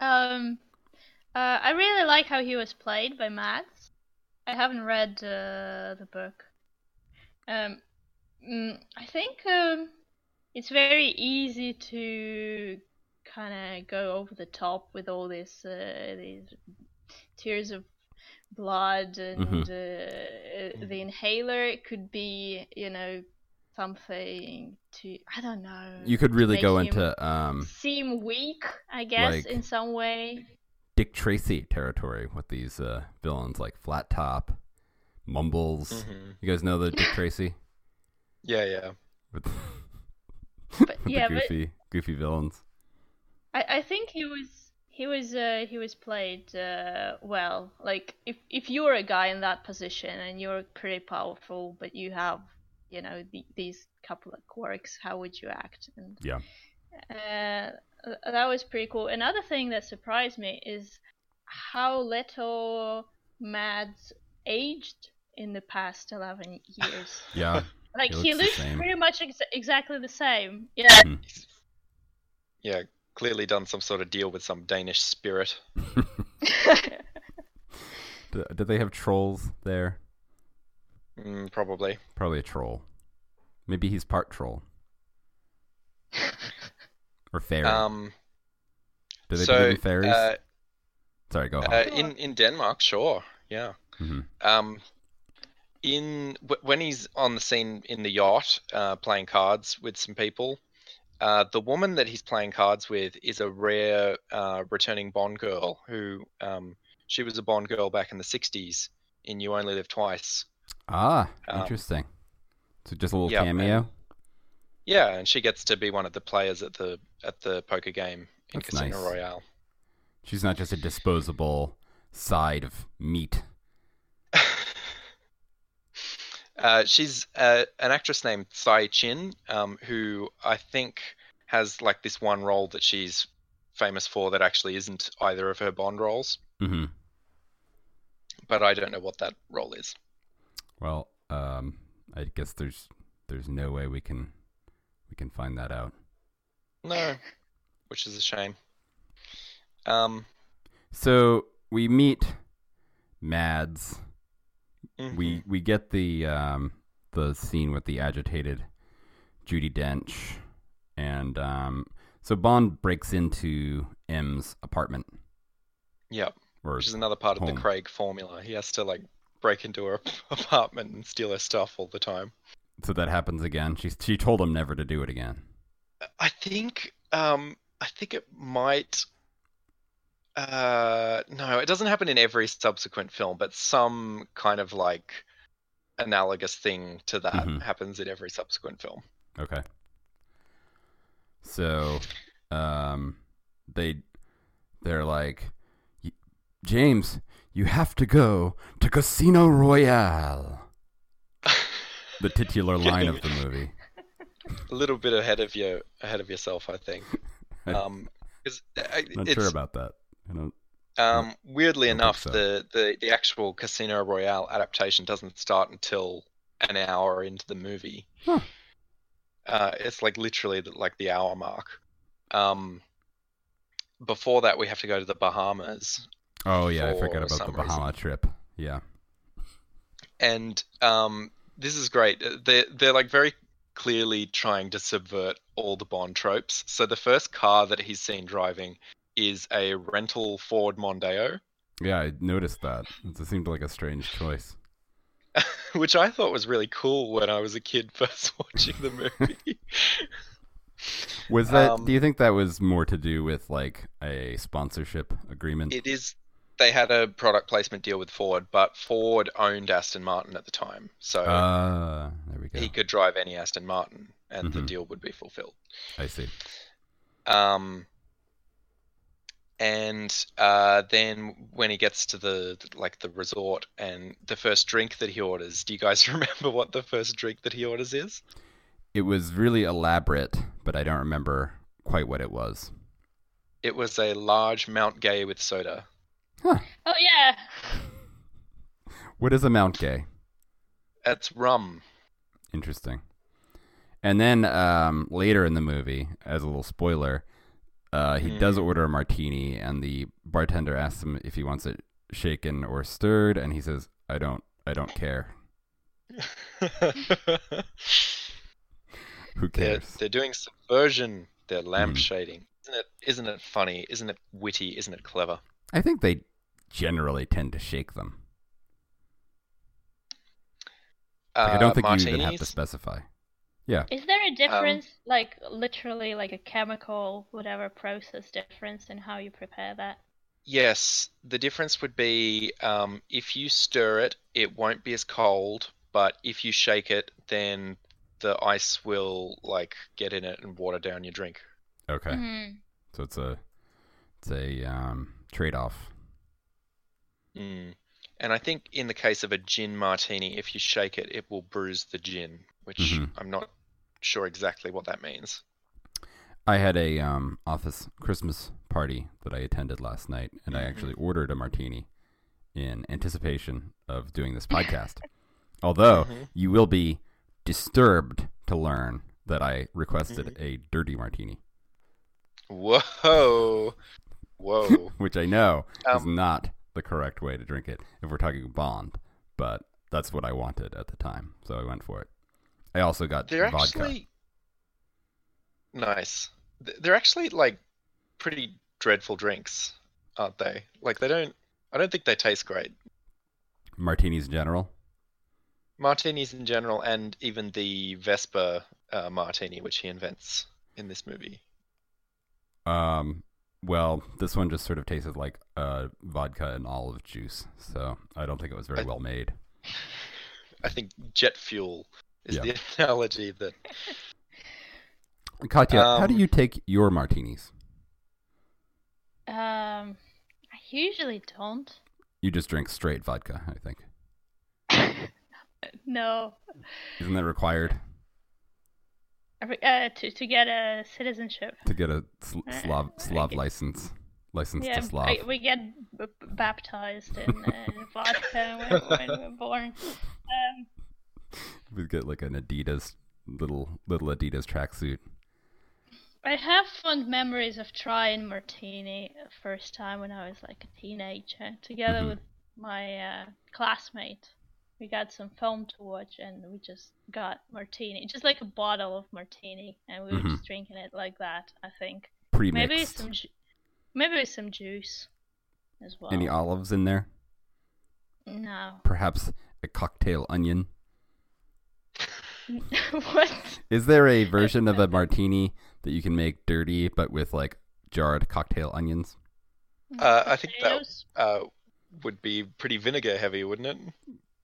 Um, uh, I really like how he was played by Mads. I haven't read uh, the book. Um, mm, I think um, it's very easy to kind of go over the top with all this uh, these tears of blood and Mhm. uh, the inhaler. It could be, you know, something to I don't know. You could really go into um, seem weak, I guess, like- in some way. Dick Tracy territory with these uh, villains like Flat Top, Mumbles. mhm. You guys know the Dick Tracy? Yeah, yeah. But yeah, but goofy, goofy villains. I, I think he was he was uh, he was played uh, well. Like if if you're a guy in that position and you're pretty powerful, but you have you know the, these couple of quirks, how would you act? And Yeah. uh, that was pretty cool. Another thing that surprised me is how little Mads aged in the past eleven years. Yeah. Like He he looks the looks pretty much ex- exactly the same. Yeah. He's- yeah, clearly done some sort of deal with some Danish spirit. D- Did they have trolls there? Mm, probably. Probably a troll. Maybe he's part troll. Or fairy. Um, Do they so, believe in fairies? uh, Sorry, go on. uh, in in Denmark, sure, yeah. hmm Um, in when he's on the scene in the yacht, uh, playing cards with some people, uh, the woman that he's playing cards with is a rare uh, returning Bond girl who um, she was a Bond girl back in the '60s in You Only Live Twice. Ah, um, interesting. So just a little yeah, cameo. Yeah, and she gets to be one of the players at the at the poker game in That's Casino nice. Royale. She's not just a disposable side of meat. Uh, she's uh, an actress named Tsai Chin, um, who I think has like this one role that she's famous for that actually isn't either of her Bond roles, hmm but I don't know what that role is. Well, um, I guess there's there's no way we can we can find that out. No, which is a shame. Um, So we meet Mads. Mhm. We we get the um, the scene with the agitated Judi Dench, and um, so Bond breaks into M's apartment, Yep, or which is another part of the Craig formula. He has to like break into her apartment and steal her stuff all the time. so that happens again. She she told him never to do it again. I think um I think it might Uh, no, it doesn't happen in every subsequent film, but some kind of like analogous thing to that Mhm. happens in every subsequent film. Okay. So, um, they they're like, James, you have to go to Casino Royale. The titular line of the movie. a little bit ahead of you, ahead of yourself, I think. Um, 'cause I- Not sure about that. I don't. um, weirdly don't enough, so. the, the the actual Casino Royale adaptation doesn't start until an hour into the movie. Huh. Uh, it's like literally the, like the hour mark. Um, before that, we have to go to the Bahamas, Oh yeah, I forgot about the Bahama trip. Yeah. and um, this is great. They're they're like very clearly trying to subvert all the Bond tropes. So the first car that he's seen driving is a rental Ford Mondeo, Yeah, I noticed that. It seemed like a strange choice. which I thought was really cool when I was a kid first watching the movie. Was that? Um, do you think that was more to do with like a sponsorship agreement? it is. They had a product placement deal with Ford, but Ford owned Aston Martin at the time, so Ah, there we go. he could drive any Aston Martin, and the Mhm. deal would be fulfilled. I see. Um, and uh, then when he gets to the like the resort and the first drink that he orders, do you guys remember what the first drink that he orders is? It was really elaborate, but I don't remember quite what it was. It was a large Mount Gay with soda. Huh. Oh yeah. What is a Mount Gay? it's rum. Interesting. And then um, later in the movie, as a little spoiler, uh, he does Hmm. order a martini, and the bartender asks him if he wants it shaken or stirred, and he says, "I don't, I don't care. Who they're, cares?" they're doing subversion. They're Hmm. lampshading. Isn't it? Isn't it funny? Isn't it witty? Isn't it clever? I think they generally tend to shake them. Like, I Uh, don't think you even have to specify. Yeah. Is there a difference, like literally, like a chemical, whatever process difference in how you prepare that? Yes, the difference would be um, if you stir it, it won't be as cold, but if you shake it, then the ice will like get in it and water down your drink. Okay. Mhm. So it's a, it's a um, trade-off. Mm. And I think in the case of a gin martini, if you shake it, it will bruise the gin, which Mhm. I'm not sure exactly what that means. I had a um, office Christmas party that I attended last night, and I Mhm. actually ordered a martini in anticipation of doing this podcast. Although Mhm. you will be disturbed to learn that I requested Mm-hmm. a dirty martini, Whoa, whoa! which I know is Um, not the correct way to drink it if we're talking Bond, but that's what I wanted at the time, so I went for it. I also got They're vodka. actually nice. They're actually like pretty dreadful drinks, aren't they? Like they don't. I don't think they taste great. Martinis in general. Martinis in general, and even the Vesper uh, martini, which he invents in this movie. Um, well, this one just sort of tasted like uh, vodka and olive juice, so I don't think it was very I- well made. I think jet fuel is Yeah. the analogy that. Katya, how do Um, you take your martinis? Um, I usually don't. You just drink straight vodka, I think. no. Isn't that required Uh, to to get a citizenship. to get a sl- Slav Uh, Slav okay. license? License Yeah, to Slav. I- we get b- b- baptized in, uh, vodka when, when we're born. Um, We get like an Adidas little little Adidas tracksuit. I have fond memories of trying martini the first time when I was like a teenager, together Mhm. with my uh, classmate. We got some film to watch, and we just got martini, just like a bottle of martini, and we were Mhm. just drinking it like that. I think Pre-mixed. maybe some, ju- maybe some juice as well. Any olives in there? No. Perhaps a cocktail onion. what? Is there a version of a martini that you can make dirty but with like jarred cocktail onions? Uh, I think that uh, would be pretty vinegar heavy, wouldn't it?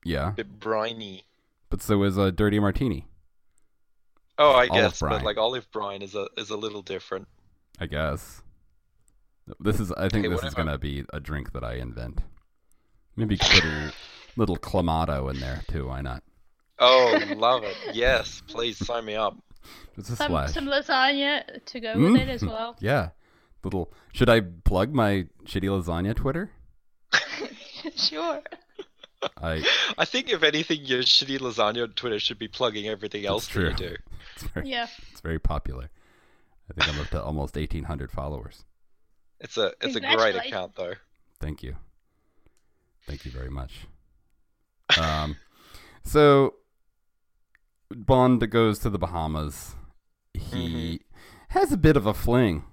Yeah, A bit briny. but so is a dirty martini. Oh, I Olive guess, brine. but like olive brine is a is a little different. I guess. This is. I think Okay, this is gonna be a drink that I invent. Maybe put a little clamato in there too. Why not? Oh, love it. Yes, please sign me up. Just a Some splash. some lasagna to go with it as Mm. well. Yeah. Little. Should I plug my shitty lasagna Twitter? sure. I. I think if anything, your shitty lasagna on Twitter should be plugging everything else true. that you do. It's very, Yeah. it's very popular. I think I'm up to almost 1,800 followers. It's a it's a great account though. Thank you. Thank you very much. Um, so Bond goes to the Bahamas. He has a bit of a fling.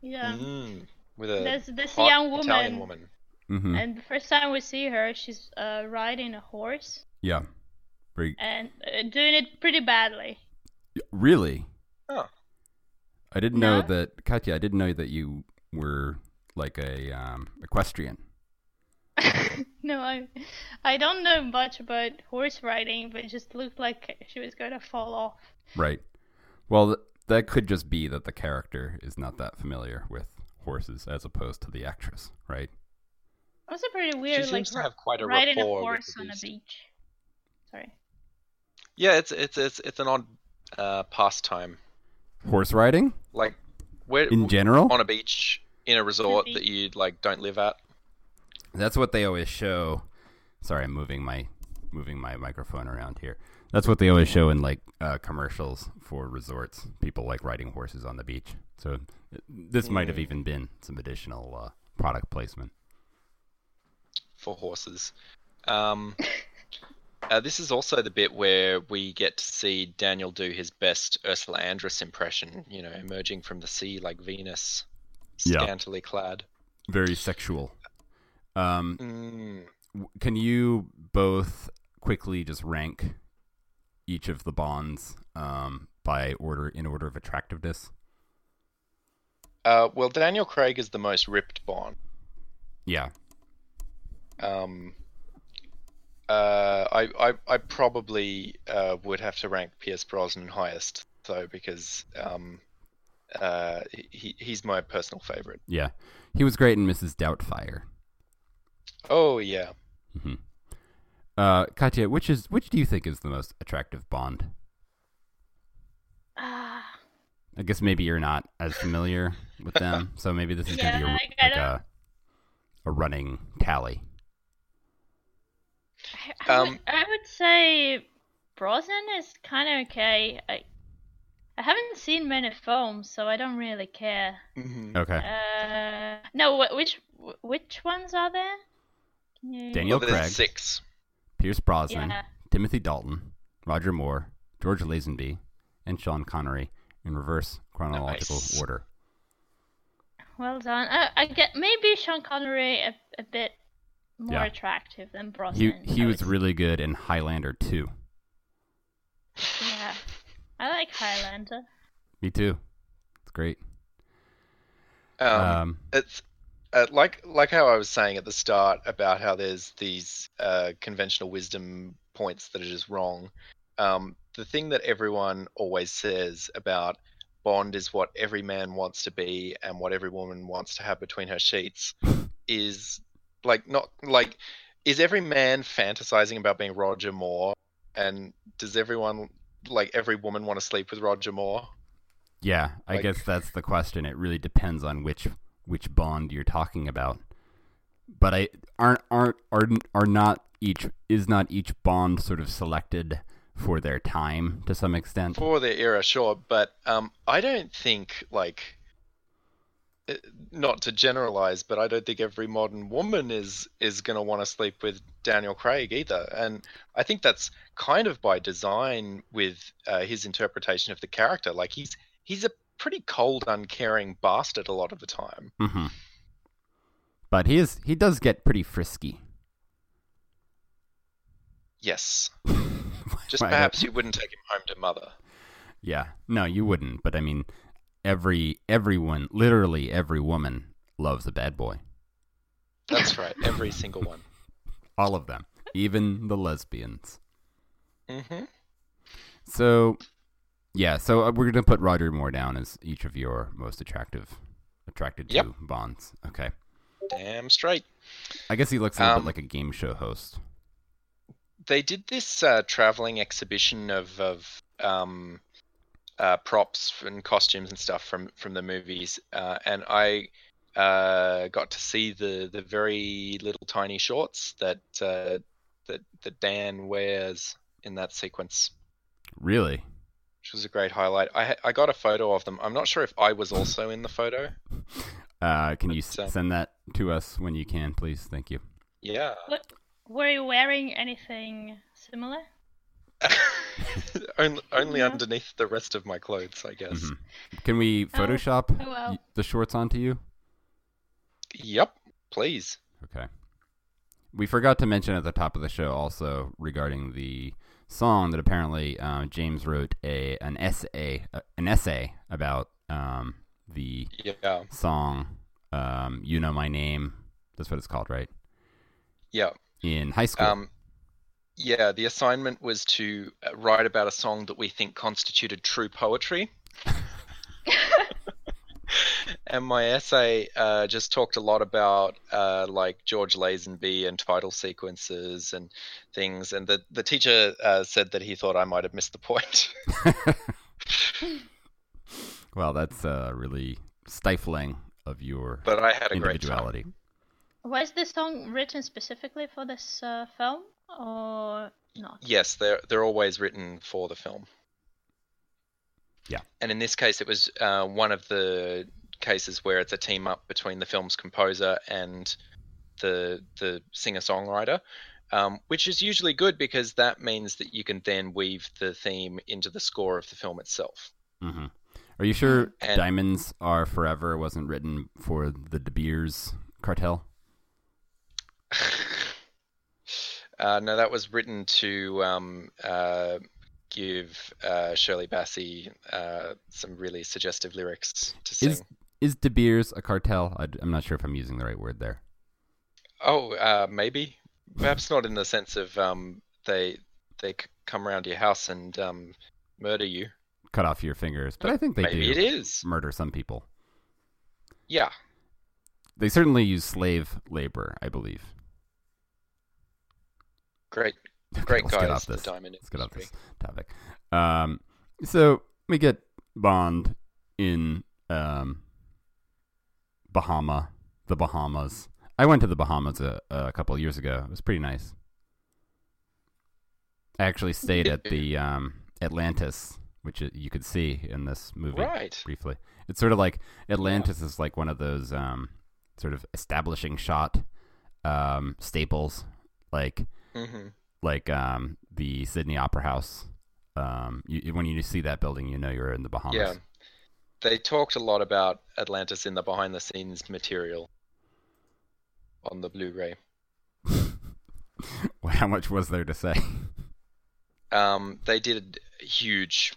Yeah. Mm, with a There's this hot young woman, Italian woman. hmm and the first time we see her, she's uh, riding a horse Yeah. Very and uh, doing it pretty badly. really. Oh. I didn't know that Katya. I didn't know that you were like a um, equestrian. no, I, I don't know much about horse riding, but it just looked like she was going to fall off. Right. Well, th- that could just be that the character is not that familiar with horses as opposed to the actress, right? Also pretty weird. She weird, seems like to have quite a riding a rapport with horse the on a beach. Sorry. Yeah, it's it's it's it's an odd uh, pastime. Horse riding Like where in general. on a beach in a resort beach. that you like don't live at. That's what they always show. Sorry, I'm moving my moving my microphone around here. That's what they always show in like uh, commercials for resorts. People like riding horses on the beach. So this might have Mm. even been some additional uh, product placement. for horses. Um, uh, this is also the bit where we get to see Daniel do his best Ursula Andress impression, you know, emerging from the sea like Venus, Yeah. scantily clad. Very sexual. Um, Mm. can you both quickly just rank each of the bonds um, by order in order of attractiveness? Uh, well, Daniel Craig is the most ripped Bond. Yeah. Um, uh, I, I, I probably uh, would have to rank Pierce Brosnan highest, though, because um, uh, he, he's my personal favorite. Yeah. He was great in Mrs. Doubtfire. Oh, yeah. hmm Uh, Katya, which is which do you think is the most attractive Bond? Ah, I guess maybe you're not as familiar with them, so maybe this is gonna be a, Yeah, I- I like a a running tally. I, I, Um, would, I would say Brosnan is kind of okay. I, I haven't seen many films, so I don't really care. Mhm. Okay. Uh, no, wh- which wh- which ones are there? Can you- Daniel Well, Craig. six. Pierce Brosnan, Yeah. Timothy Dalton, Roger Moore, George Lazenby, and Sean Connery in reverse chronological Nice. order. Well done. I, I get maybe Sean Connery a, a bit more Yeah. attractive than He Brosnan. he I was really good in Highlander too. Yeah, I like Highlander. Me too. It's great. Um, Um, it's uh, like like how I was saying at the start about how there's these uh, conventional wisdom points that are just wrong. Um, the thing that everyone always says about Bond is what every man wants to be and what every woman wants to have between her sheets is like not like is every man fantasizing about being Roger Moore and does everyone like every woman want to sleep with Roger Moore? yeah, I like- guess that's the question. It really depends on which which Bond you're talking about. But I aren't aren't are are not each is not each Bond sort of selected for their time to some extent. for their era, sure, but um, I don't think like uh, not to generalize, but I don't think every modern woman is is going to want to sleep with Daniel Craig either, and I think that's kind of by design with uh, his interpretation of the character. Like he's he's a pretty cold, uncaring bastard a lot of the time. hmm But he is he does get pretty frisky. Yes, just Right. perhaps you wouldn't take him home to mother. Yeah. No, you wouldn't. But I mean, every everyone, literally every woman, loves a bad boy. That's right, every single one. All of them, even the lesbians. hmm So, yeah. So uh, we're gonna put Roger Moore down as each of your most attractive, attracted to bonds. Okay. Damn straight. I guess he looks a little Um, bit like a game show host. They did this uh, traveling exhibition of of um, uh, props and costumes and stuff from from the movies, uh, and I uh, got to see the the very little tiny shorts that uh, that that Dan wears in that sequence. Really? Which was a great highlight. I I got a photo of them. I'm not sure if I was also in the photo. Uh, can you s- uh, send that to us when you can, please? Thank you. Yeah. Were you wearing anything similar? only only Yeah. underneath the rest of my clothes, I guess. Mhm. Can we Oh, Photoshop oh well. the shorts onto you? Yep. Please. Okay. We forgot to mention at the top of the show also regarding the song that apparently uh, James wrote a an essay uh, an essay about um, the Yeah. song um, "You Know My Name." That's what it's called, right? Yeah. In high school. Um. Yeah. The assignment was to uh, write about a song that we think constituted true poetry. and my essay uh, just talked a lot about uh, like George Lazenby and title sequences and things. And the the teacher uh, said that he thought I might have missed the point. well, that's uh, really stifling of your but I had a great time. individuality. Was this song written specifically for this uh, film or not? Yes, they're they're always written for the film. Yeah. And in this case, it was uh, one of the cases where it's a team up between the film's composer and the the singer songwriter, um, which is usually good because that means that you can then weave the theme into the score of the film itself. hmm Are you sure And- "Diamonds Are Forever" wasn't written for the De Beers cartel? uh, no, that was written to um, uh, give uh, Shirley Bassey uh, some really suggestive lyrics to sing. Is is De Beers a cartel? I, am not sure if I'm using the right word there. Oh, uh, maybe. Perhaps not in the sense of um, they they come around your house and um, murder you. Cut off your fingers, but I think they maybe do it is. murder some people. Yeah. They certainly use slave labor, I believe. Great, Okay, great let's guys. get this. diamond Let's get off this topic. Um, so we get Bond in um, Bahama, the Bahamas. I went to the Bahamas a, a couple of years ago. It was pretty nice. I actually stayed at the um, Atlantis, which you could see in this movie Right. briefly. It's sort of like Atlantis is like one of those um, sort of establishing shot um, staples, like hmm like um, the Sydney Opera House. Um, you, when you see that building, you know you're in the Bahamas. Yeah. They talked a lot about Atlantis in the behind the scenes material on the Blu-ray. Well, How much was there to say? Um, they did huge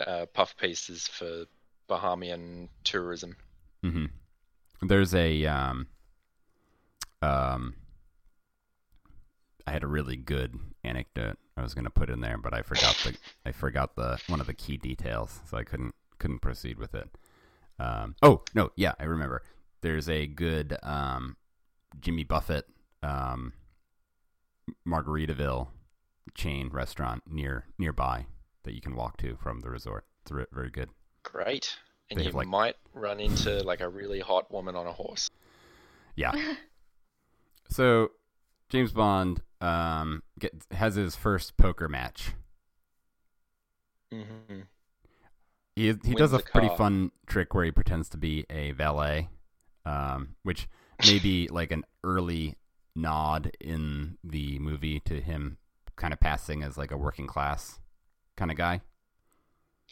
uh, puff pieces for Bahamian tourism. hmm There's a um, um, I had a really good anecdote I was going to put in there, but I forgot the I forgot the one of the key details, so I couldn't couldn't proceed with it. Um, oh no, yeah, I remember. There's a good um, Jimmy Buffett um, Margaritaville chain restaurant near nearby that you can walk to from the resort. It's re- very good. Great. And They you like- might run into like a really hot woman on a horse. Yeah. so James Bond um get, has his first poker match. hmm He he does a pretty car. fun trick where he pretends to be a valet, um, which may be like an early nod in the movie to him kind of passing as like a working class kind of guy.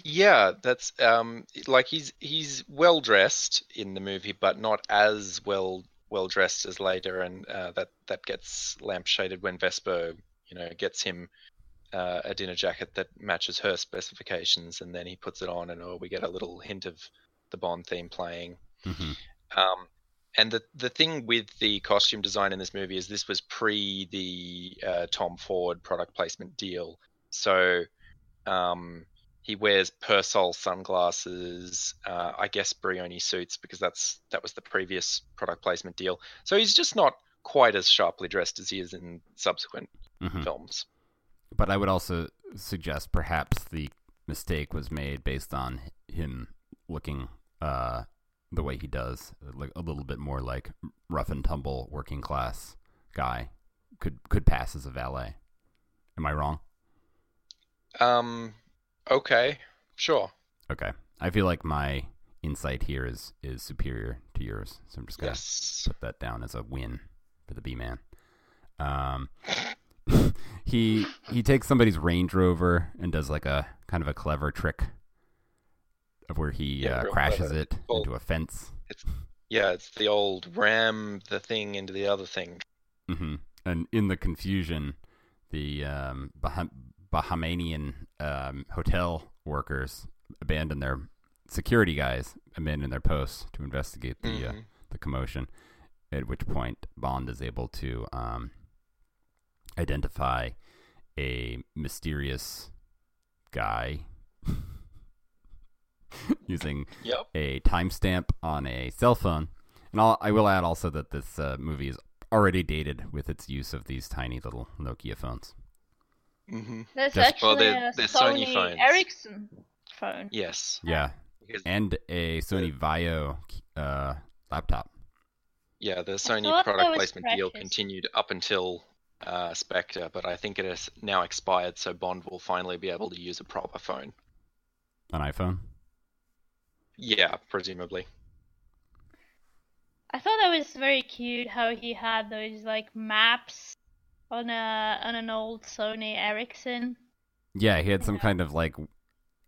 Yeah, that's um like he's he's well dressed in the movie, but not as well well dressed as later, and uh, that that gets lampshaded when Vesper you know gets him uh, a dinner jacket that matches her specifications, and then he puts it on, and oh, we get a little hint of the Bond theme playing. hmm Um, and the the thing with the costume design in this movie is this was pre the uh, Tom Ford product placement deal. So um, he wears Persol sunglasses, uh, I guess Brioni suits because that's that was the previous product placement deal. So he's just not quite as sharply dressed as he is in subsequent Mhm. films. But I would also suggest perhaps the mistake was made based on him looking uh, the way he does, like a little bit more like rough and tumble working class guy. Could could pass as a valet. Am I wrong? Um, okay, sure. Okay. I feel like my insight here is is superior to yours, so I'm just gonna Yes. put that down as a win for the B man. Um, he he takes somebody's Range Rover and does like a kind of a clever trick of where he Yeah, uh, crashes clever. it Well- into a fence. Yeah, it's the old ram the thing into the other thing. hmm And in the confusion, the um, Baham- Bahamian um, hotel workers abandon their security guys abandon their posts to investigate the uh, Mhm. the commotion. At which point, Bond is able to um, identify a mysterious guy using Yep. a timestamp on a cell phone. And I'll, I will add also that this uh, movie is already dated with its use of these tiny little Nokia phones. hmm There's Just- actually well, they're- a they're Sony Sony, phones. Ericsson phone. Yes. Yeah, Because, and a Sony Vaio uh, laptop. yeah, the Sony product was placement deal continued up until uh, Spectre, but I think it has now expired, so Bond will finally be able to use a proper phone. An iPhone. Yeah, presumably. I thought that was very cute how he had those like maps on a on an old Sony Ericsson. Yeah, he had some Yeah. kind of like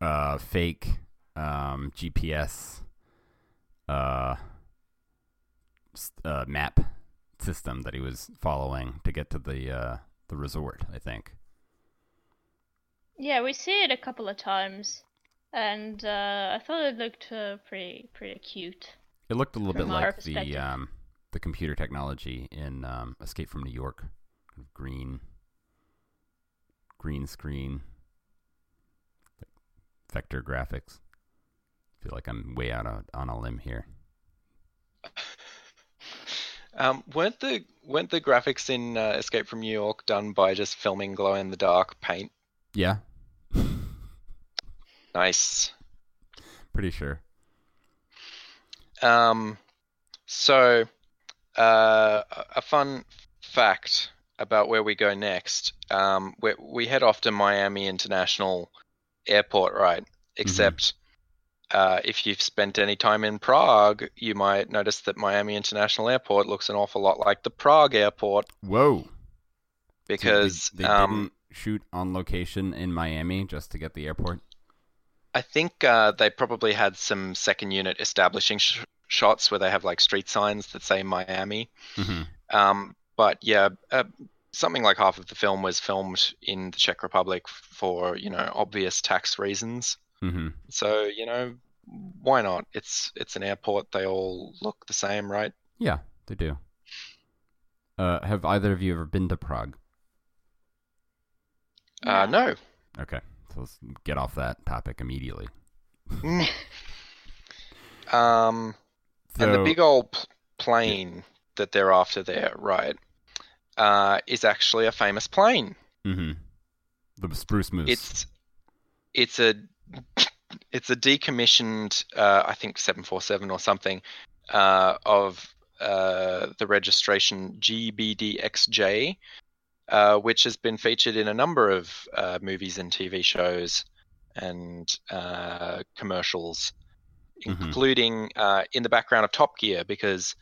uh, fake um, GPS uh, uh, map system that he was following to get to the uh, the resort. I think. Yeah, we see it a couple of times, and uh, I thought it looked uh, pretty pretty cute. It looked a little bit like the um, the computer technology in um, Escape from New York, green, green screen, vector graphics. I feel like I'm way out on, on a limb here. Um, weren't the weren't the graphics in uh, Escape from New York done by just filming glow in the dark paint? Yeah, Nice. pretty sure. Um, so, uh, a- a fun fact about where we go next. Um, we we head off to Miami International Airport, right? Except, uh, if you've spent any time in Prague, you might notice that Miami International Airport looks an awful lot like the Prague airport Whoa! So because they, they um, didn't shoot on location in Miami just to get the airport. I think uh, they probably had some second unit establishing sh- shots where they have like street signs that say Miami. hmm Um, but yeah, uh, something like half of the film was filmed in the Czech Republic for you know obvious tax reasons. Hmm So you know why not? It's it's an airport. They all look the same, right? Yeah, they do. Uh, have either of you ever been to Prague? Uh, no. Okay, so let's get off that topic immediately. Um, So, and the big old p- plane that they're after there, right, uh, is actually a famous plane. Mm-hmm. the spruce moose. It's it's a it's a decommissioned uh, I think 747 or something uh, of uh, the registration GBDXJ, uh, which has been featured in a number of uh, movies and TV shows and uh, commercials, Mhm. including uh, in the background of Top Gear because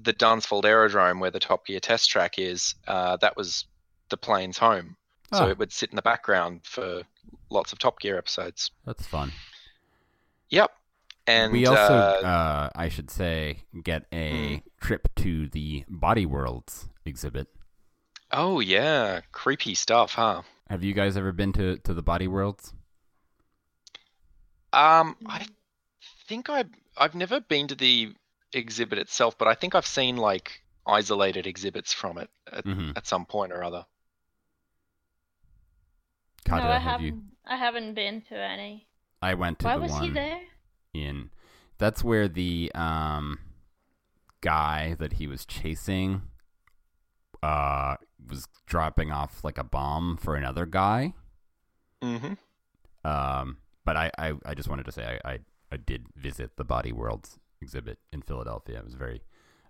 the Dunsfold Aerodrome where the Top Gear test track is, uh, that was the plane's home. So Oh. it would sit in the background for lots of Top Gear episodes. That's fun. Yep. And we also, uh, uh, I should say, get a Hmm. trip to the Body Worlds exhibit. oh yeah, creepy stuff, huh? Have you guys ever been to, to the Body Worlds? Um, I think I I've never been to the exhibit itself, but I think I've seen like isolated exhibits from it at, Mhm. at some point or other. Katya, no, I have haven't. you? I haven't been to any. I went to Why the was one he there? in. That's where the um guy that he was chasing uh was dropping off like a bomb for another guy. Mm-hmm. Um, but I, I, I just wanted to say I, I, I did visit the Body Worlds exhibit in Philadelphia. It was very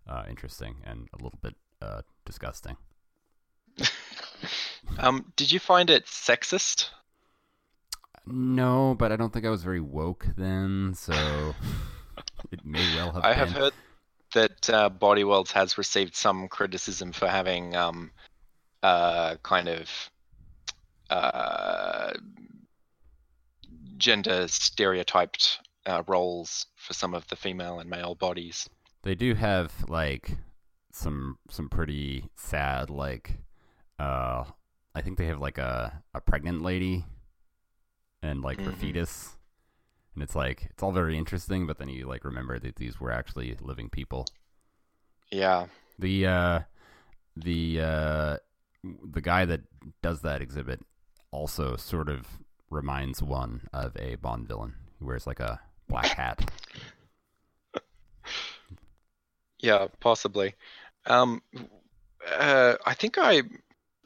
uh, interesting and a little bit uh, disgusting. Um, did you find it sexist? No, but I don't think I was very woke then, so it may well have I been. have heard that uh, Body Worlds has received some criticism for having um, uh, kind of uh, gender stereotyped uh, roles for some of the female and male bodies. They do have like some some pretty sad like uh I think they have like a a pregnant lady and like her Mhm. fetus. And it's like it's all very interesting, but then you like remember that these were actually living people. Yeah. The uh the uh the guy that does that exhibit also sort of reminds one of a Bond villain. He wears like a black hat. Yeah, possibly. Um, uh, I think I,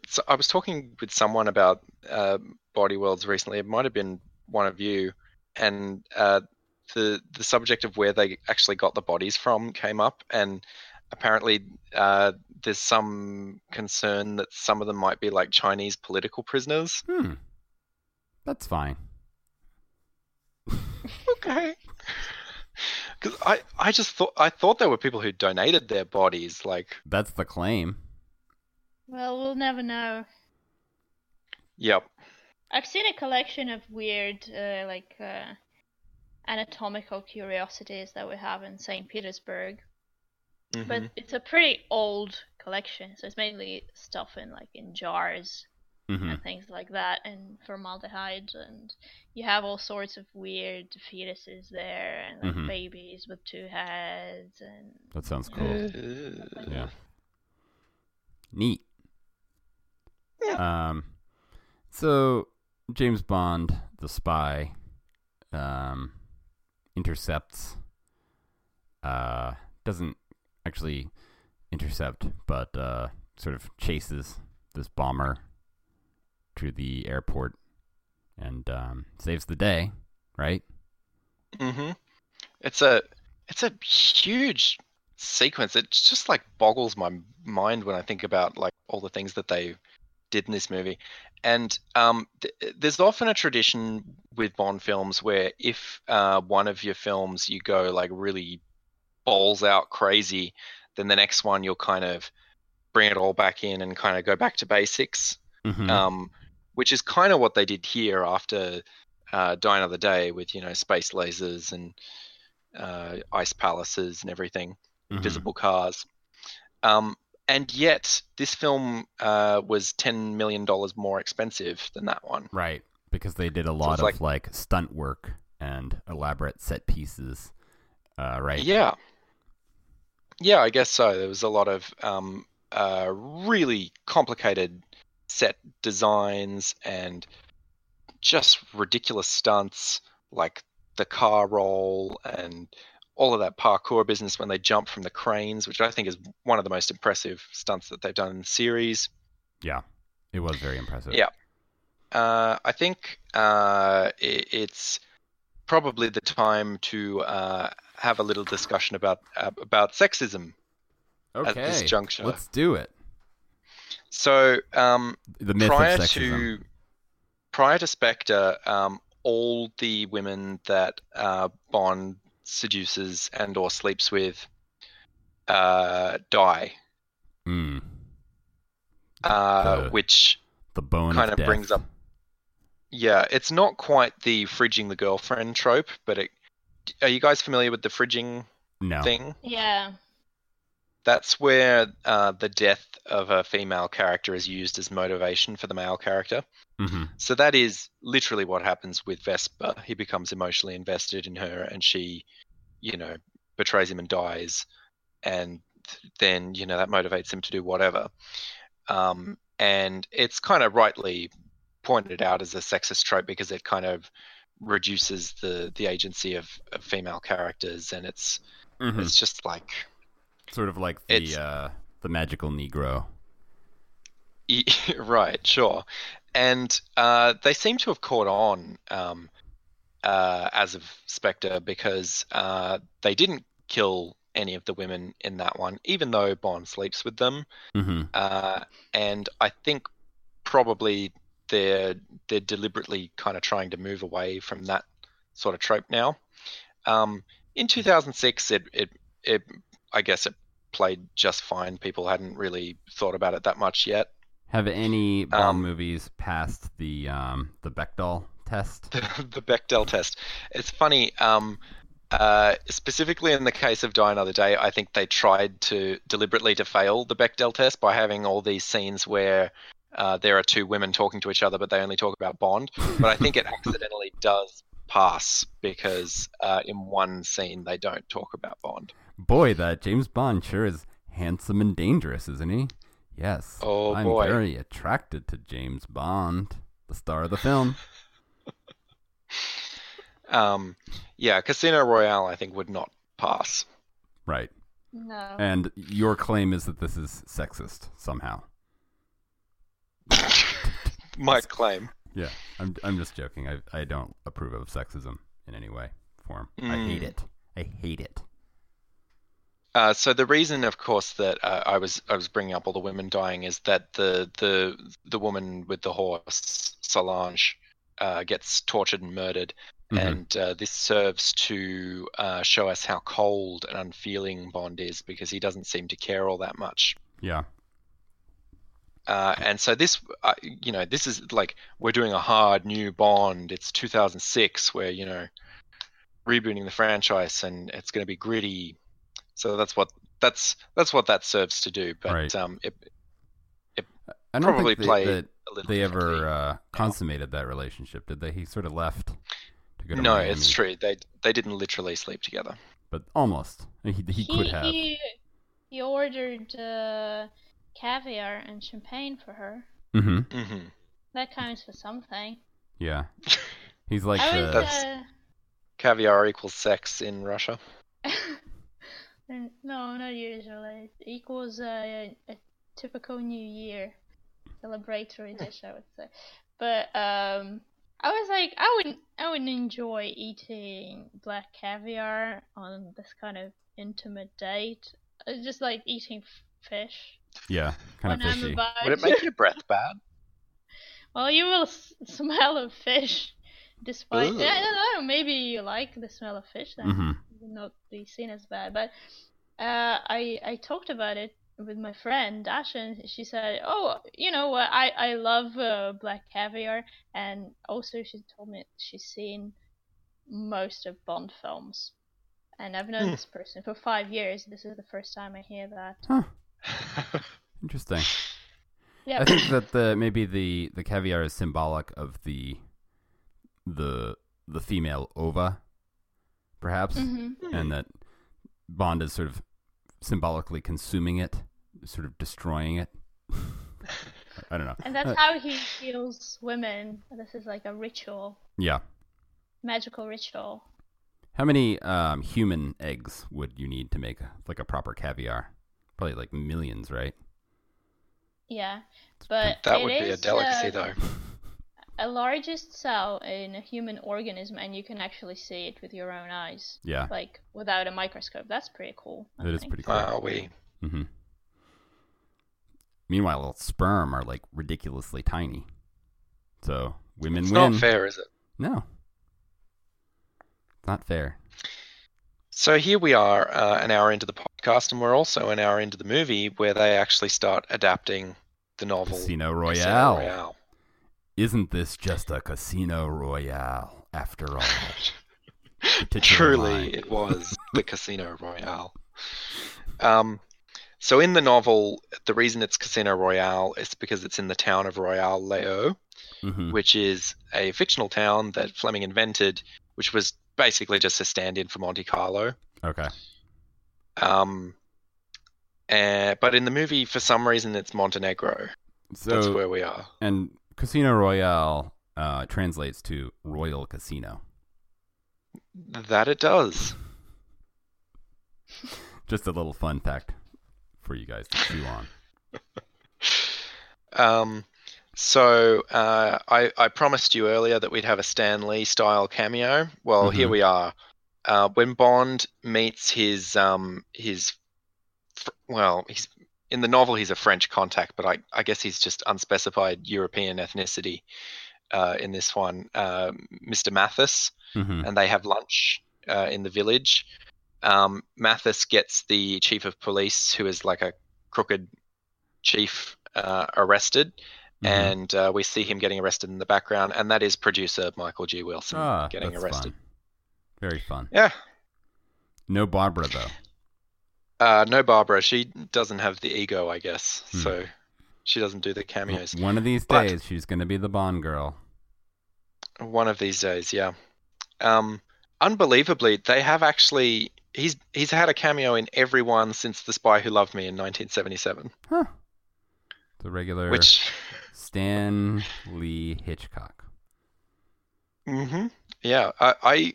so I was talking with someone about uh, Body Worlds recently. It might have been one of you, and uh, the the subject of where they actually got the bodies from came up, and apparently uh, there's some concern that some of them might be like Chinese political prisoners. Hmm. That's fine. Okay. Because I, I just thought I thought there were people who donated their bodies, like That's the claim. Well, we'll never know. yep. I've seen a collection of weird, uh, like, uh, anatomical curiosities that we have in St. Petersburg, but mhm. it's a pretty old collection, so it's mainly stuff in like in jars hmm and things like that, and formaldehyde, and you have all sorts of weird fetuses there, and like Mhm. babies with two heads, and That sounds cool. Yeah. Neat. Um, so James Bond, the spy, um, intercepts. Uh, doesn't actually intercept, but uh, sort of chases this bomber to the airport and um, saves the day. Right? Mm-hmm. It's a it's a huge sequence. It just like boggles my mind when I think about like all the things that they did in this movie. And um, th- there's often a tradition with Bond films where if uh, one of your films you go like really balls out crazy, then the next one you'll kind of bring it all back in and kind of go back to basics Mhm. um, which is kind of what they did here after uh, Die Another Day with you know space lasers and uh, ice palaces and everything, Mhm. invisible cars. Um, and yet, this film uh, was ten million dollars more expensive than that one. Right, because they did a lot it's of like- like, stunt work and elaborate set pieces. Uh, right. Yeah, yeah, I guess so. There was a lot of um, uh, really complicated set designs and just ridiculous stunts, like the car roll and all of that parkour business when they jump from the cranes, which I think is one of the most impressive stunts that they've done in the series. Yeah, it was very impressive. Yeah. Uh, I think uh, i it's probably the time to uh, have a little discussion about uh, about sexism Okay. at this juncture. Let's do it. So, um, The myth prior to prior to Spectre, um, all the women that uh, Bond seduces and or sleeps with uh, die, Mm, uh, The which the bone kind of of brings up yeah, it's not quite the fridging the girlfriend trope, but it. Are you guys familiar with the fridging no. thing? yeah, That's where uh, the death of a female character is used as motivation for the male character. hmm So that is literally what happens with Vesper. He becomes emotionally invested in her, and she, you know, betrays him and dies, and then you know that motivates him to do whatever. Um, and it's kind of rightly pointed out as a sexist trope because it kind of reduces the the agency of, of female characters, and it's Mhm. it's just like Sort of like the uh, the magical Negro. Right, sure. And uh, they seem to have caught on um, uh, as of Spectre because uh, they didn't kill any of the women in that one, even though Bond sleeps with them. hmm Uh, and I think probably they're they're deliberately kind of trying to move away from that sort of trope now. Um, in 2006, it, it it I guess it played just fine. People hadn't really thought about it that much yet. Have any Bond Um, movies passed the um, the Bechdel test? the, the Bechdel test. It's funny. Um, uh, specifically in the case of Die Another Day, I think they tried to deliberately to fail the Bechdel test by having all these scenes where uh, there are two women talking to each other, but they only talk about Bond. But I think it accidentally does pass because uh, in one scene they don't talk about Bond. Boy, that James Bond sure is handsome and dangerous, isn't he? Yes. Oh, I'm boy. very attracted to James Bond, the star of the film. Um, yeah, Casino Royale I think would not pass. right. No. And your claim is that this is sexist somehow. My claim. Yeah, I'm I'm just joking. I I don't approve of sexism in any way, form. I hate Mm. it. I hate it. Uh, so the reason, of course, that uh, I was I was bringing up all the women dying is that the the the woman with the horse, Solange, uh, gets tortured and murdered, Mhm. and uh, this serves to uh, show us how cold and unfeeling Bond is because he doesn't seem to care all that much. Yeah. Uh, and so this, uh, you know, this is like we're doing a hard new Bond. It's 2006. We're you know rebooting the franchise, and it's going to be gritty. So that's what that's that's what that serves to do. But Right. um, it I don't probably think they, play that a little. they ever uh, consummated that relationship, did they? He sort of left to go to no, Miami, it's true. They they didn't literally sleep together. but almost. He he could have. He, he ordered uh, caviar and champagne for her. hmm hmm That counts for something. Yeah. He's like I the was, uh, Caviar equals sex in Russia. no, not usually. It equals a, a typical New Year celebratory dish, I would say. But um, I was like, I would, I would enjoy eating black caviar on this kind of intimate date. It's just like eating fish yeah, kind of fishy. Would it make your breath bad? Well, you will s- smell of fish, despite. Ooh. I don't know. Maybe you like the smell of fish then. hmm would not be seen as bad. But uh, I I talked about it with my friend Dasha, and she said, "Oh, you know what? I I love uh, black caviar." And also, she told me she's seen most of Bond films. And I've known Hmm. this person for five years. This is the first time I hear that. Huh. Interesting. Yeah. I think that the maybe the the caviar is symbolic of the the the female ova, perhaps, hmm and that Bond is sort of symbolically consuming it, sort of destroying it. I don't know. And that's Uh, how he heals women. This is like a ritual, yeah. magical ritual. How many um, human eggs would you need to make like a proper caviar? Probably like millions, right? Yeah, but that would be a delicacy, uh, though. a largest cell in a human organism and you can actually see it with your own eyes Yeah, like without a microscope that's pretty cool I that is pretty cool. Are we? hmm Meanwhile, sperm are like ridiculously tiny. So women It's win. not fair, is it? No, not fair. So here we are, uh, an hour into the podcast, and we're also an hour into the movie where they actually start adapting the novel Casino Casino Royale. Royale. Isn't this just a casino royale after all? Truly, line. it was the Casino Royale. Um, so in the novel, the reason it's Casino Royale is because it's in the town of Royale-les-Eaux, Mhm. which is a fictional town that Fleming invented, which was basically just a stand-in for Monte Carlo. Okay. Um, uh, but in the movie, for some reason, it's Montenegro. So, That's where we are. and Casino Royale uh, translates to Royal Casino. That it does. Just a little fun fact for you guys to chew on. Um, so uh, I, I promised you earlier that we'd have a Stan Lee style cameo. Well, here Mhm. we are. Uh, when Bond meets his um his fr- well, he's in the novel he's a French contact, but I, I guess he's just unspecified European ethnicity uh, in this one. Uh, Mr. Mathis, hmm and they have lunch uh, in the village. Um, Mathis gets the chief of police, who is like a crooked chief, uh, arrested, Mm-hmm. and uh, we see him getting arrested in the background, and that is producer Michael G. Wilson ah, getting arrested. fun. Very fun. Yeah. No Barbara though. Uh, no, Barbara. She doesn't have the ego, I guess, Hmm. so she doesn't do the cameos. One of these But- days, she's going to be the Bond girl. One of these days, yeah. Um, unbelievably, they have actually. He's he's had a cameo in every one since The Spy Who Loved Me in 1977, Huh. The regular which Stan Lee Hitchcock. Mm hmm Yeah, I, I,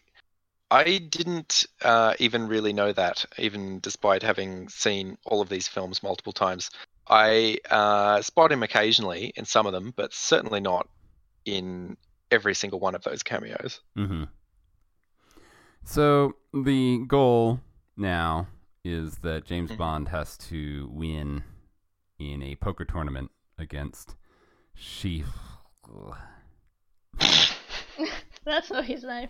I didn't uh, even really know that, even despite having seen all of these films multiple times. I uh, spot him occasionally in some of them, but certainly not in every single one of those cameos. hmm So the goal now is that James Mhm. Bond has to win in a poker tournament against Chief. That's not his name.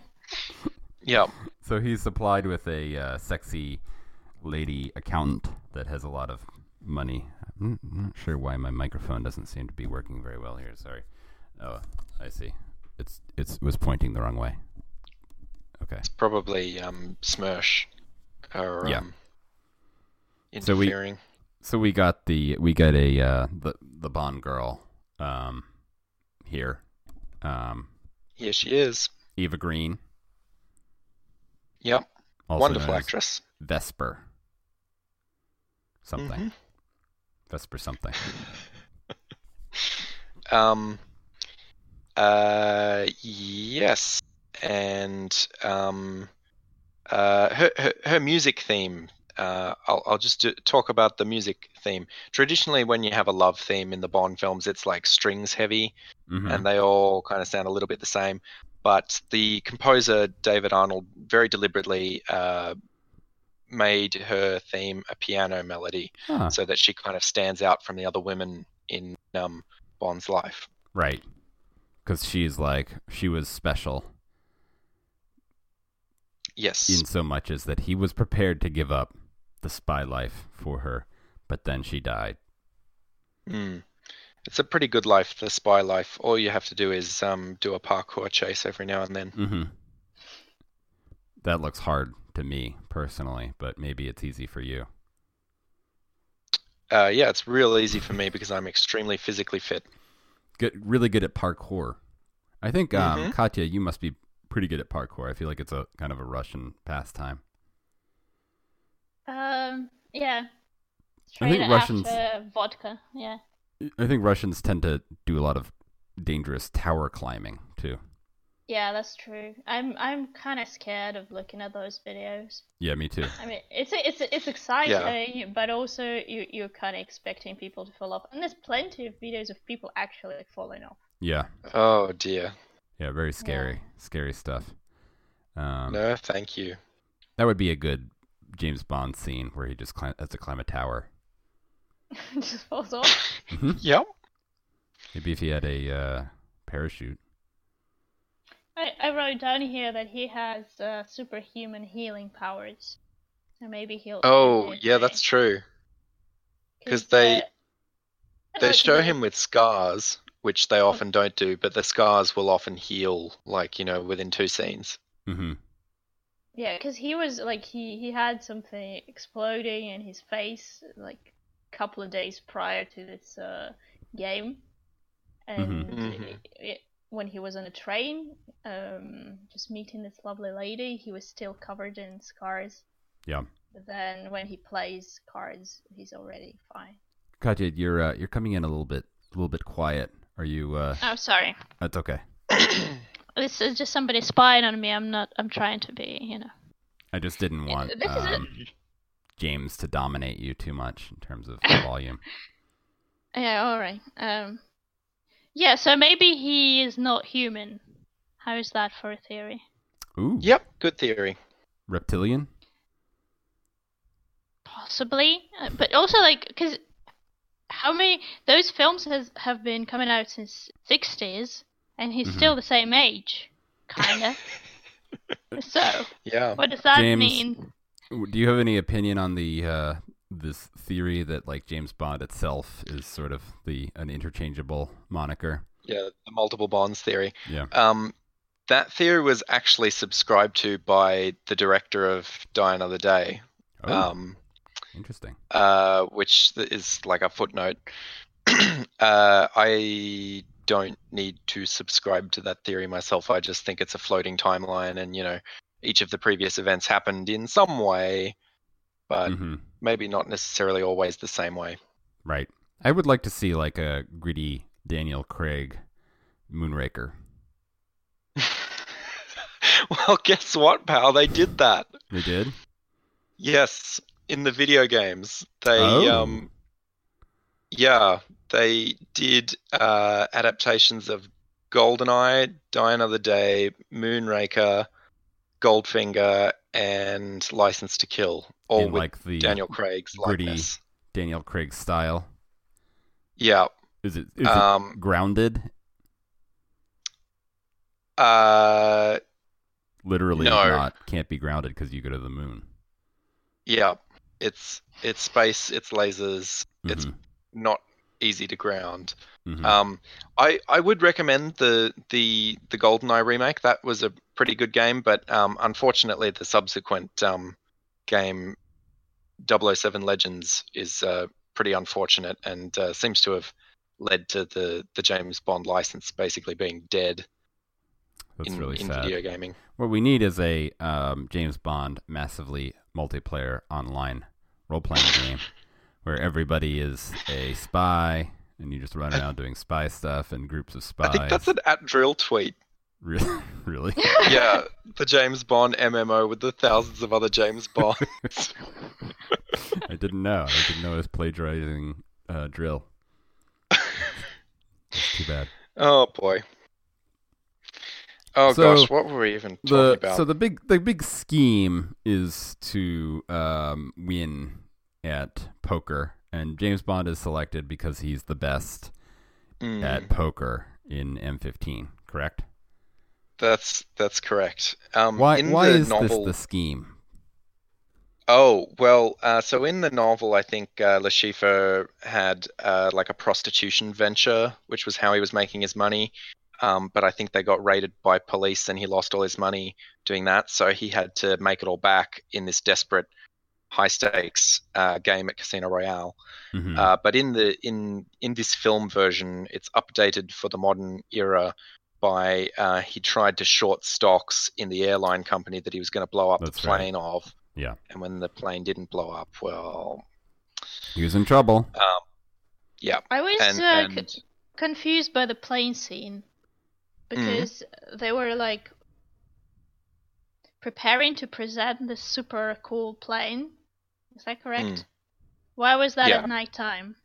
Yeah, So he's supplied with a uh, sexy lady accountant that has a lot of money. I'm not sure why my microphone doesn't seem to be working very well here. Sorry. Oh, I see. It's it's it was pointing the wrong way. Okay. it's probably um, SMERSH or Yeah. um, So we- interfering. So we got the we got a uh, the the Bond girl um here. Um Here she is. Eva Green. Yep, Also wonderful actress. Vesper. Something. Mhm. Vesper something. Um, uh, yes, and um, uh, her, her her music theme. Uh, I'll I'll just do, talk about the music theme. Traditionally, when you have a love theme in the Bond films, it's like strings heavy, Mhm. and they all kind of sound a little bit the same. But the composer David Arnold very deliberately uh, made her theme a piano melody, Huh. so that she kind of stands out from the other women in um, Bond's life. Right. Because she's like, she was special Yes. in so much as that he was prepared to give up the spy life for her, but then she died. Mm. It's a pretty good life, the spy life. All you have to do is um, do a parkour chase every now and then. Mm-hmm. That looks hard to me personally, but maybe it's easy for you. Uh, yeah, it's real easy for me because I'm extremely physically fit. Good, really good at parkour. I think, um, Mhm. Katya, you must be pretty good at parkour. I feel like it's a kind of a Russian pastime. Um, yeah. I think Straight Russians- after vodka. Yeah. I think Russians tend to do a lot of dangerous tower climbing too. Yeah, that's true. I'm I'm kind of scared of looking at those videos. Yeah, me too. I mean, it's it's it's exciting, but also you you're kind of expecting people to fall off. And there's plenty of videos of people actually falling off. Yeah, Oh dear. yeah, very scary, scary stuff. Um, No, thank you. That would be a good James Bond scene where he just climb, has to climb a tower. Just falls off. Yep. Maybe if he had a uh, parachute. I, I wrote down here that he has uh, superhuman healing powers. So maybe he'll. Oh, yeah, that's true. Because they- uh, They show him with scars, which they often don't do, but the scars will often heal, like, you know, within two scenes. Mm-hmm. Yeah, because he was like he he had something exploding in his face like a couple of days prior to this uh, game, and Mhm. it- it- when he was on a train, um, just meeting this lovely lady, he was still covered in scars. Yeah. But then when he plays cards, he's already fine. Katya, you're uh, you're coming in a little bit a little bit quiet. Are you? Uh, Oh, sorry. that's okay. This is just somebody spying on me. I'm not. I'm trying to be, you know. I just didn't want this is a- um, James to dominate you too much in terms of volume. Yeah. All right. Um. Yeah. So maybe he is not human. How is that for a theory? Ooh, yep, good theory. reptilian. Possibly, uh, but also like because how many those films has have been coming out since sixties, and he's Mhm. still the same age, kinda. so Yeah. what does that James- mean? Do you have any opinion on the uh, this theory that like James Bond itself is sort of the an interchangeable moniker? Yeah, the multiple bonds theory. Yeah. Um, that theory was actually subscribed to by the director of Die Another Day, Oh, um, interesting. uh, which is like a footnote. uh, I don't need to subscribe to that theory myself. I just think it's a floating timeline, and you know, each of the previous events happened in some way, but hmm maybe not necessarily always the same way. Right. I would like to see like a gritty Daniel Craig Moonraker. well, guess what, pal? They did that. They did. Yes, in the video games, they Oh. um, yeah, they did uh, adaptations of GoldenEye, Die Another Day, Moonraker, Goldfinger, and License to Kill, all in with like the Daniel Craig's gritty- likeness. Daniel Craig style. Yeah. Is it is Um, it grounded? Uh, Literally no. not. Can't be grounded because you go to the moon. yeah. It's it's space. It's lasers. It's Mhm, not easy to ground. mhm. Um, I I would recommend the the the GoldenEye remake. That was a pretty good game, but um, unfortunately, the subsequent um, game, 007 Legends, is uh, pretty unfortunate and uh, seems to have led to the the James Bond license basically being dead That's in, really in sad. video gaming. What we need is a um, James Bond massively multiplayer online role playing game where everybody is a spy and you just run around doing spy stuff and groups of spies. I think that's an at dril tweet. Really? really? Yeah, the James Bond MMO with the thousands of other James Bonds. I didn't know. I didn't know it was plagiarizing uh, dril. Too bad. oh boy. Oh So, gosh, what were we even talking The about? so the big the big scheme is to um, win at poker, and James Bond is selected because he's the best Mm, at poker in MI5. Correct? That's that's correct. Um, Why in why the is novel, this the scheme? Oh well, uh, so in the novel, I think uh, Chiffre had uh, like a prostitution venture, which was how he was making his money. Um, but I think they got raided by police, and he lost all his money doing that. So he had to make it all back in this desperate, high stakes uh, game at Casino Royale. Mhm. Uh, but in the in in this film version, it's updated for the modern era. By uh, he tried to short stocks in the airline company that he was going to blow up That's the right. plane of. Yeah. And when the plane didn't blow up, well, he was in trouble. um, yeah. I was And, uh, c- confused by the plane scene because they were like preparing to present this super cool plane. Is that correct? Mm. Why was that Yeah. at nighttime?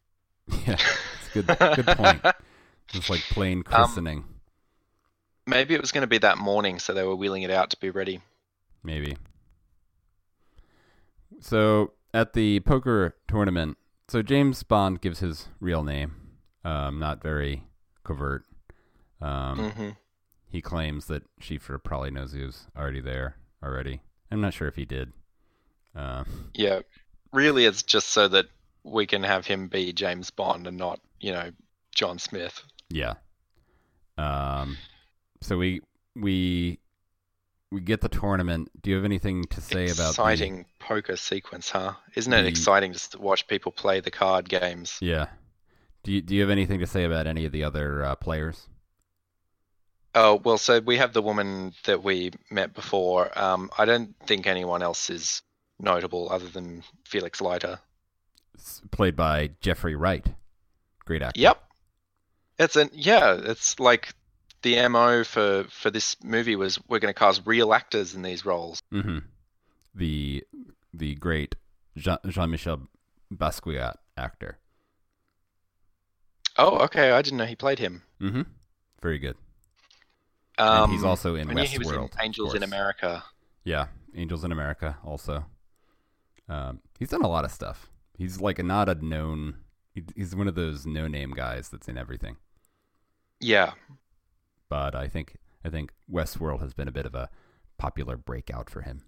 Yeah, it's good good point. It's like plane Um, christening, maybe it was going to be that morning, so they were wheeling it out to be ready. maybe. So at the poker tournament, so James Bond gives his real name, um, not very covert. Um, hmm He claims that Chiffre probably knows he was already there already. I'm not sure if he did. Uh, Yeah. Really, it's just so that we can have him be James Bond and not, you know, John Smith. yeah. Um, so we we we get the tournament. Do you have anything to say about the- exciting poker sequence, huh? Isn't it the- exciting just to watch people play the card games? Yeah. Do you, do you have anything to say about any of the other uh, players? Oh well, so we have the woman that we met before. Um, I don't think anyone else is notable other than Felix Leiter. S- Played by Jeffrey Wright. Great actor. Yep. It's an yeah, it's like the MO for for this movie was we're going to cast real actors in these roles. hmm The the great Jean- Jean-Michel Basquiat actor. Oh, okay. I didn't know he played him. hmm Very good. Um, and he's also in I knew he was in Westworld. Angels in. America. Yeah, Angels in America also. Um, he's done a lot of stuff. He's like not a known. He's one of those no-name guys that's in everything. Yeah. But I think I think Westworld has been a bit of a popular breakout for him.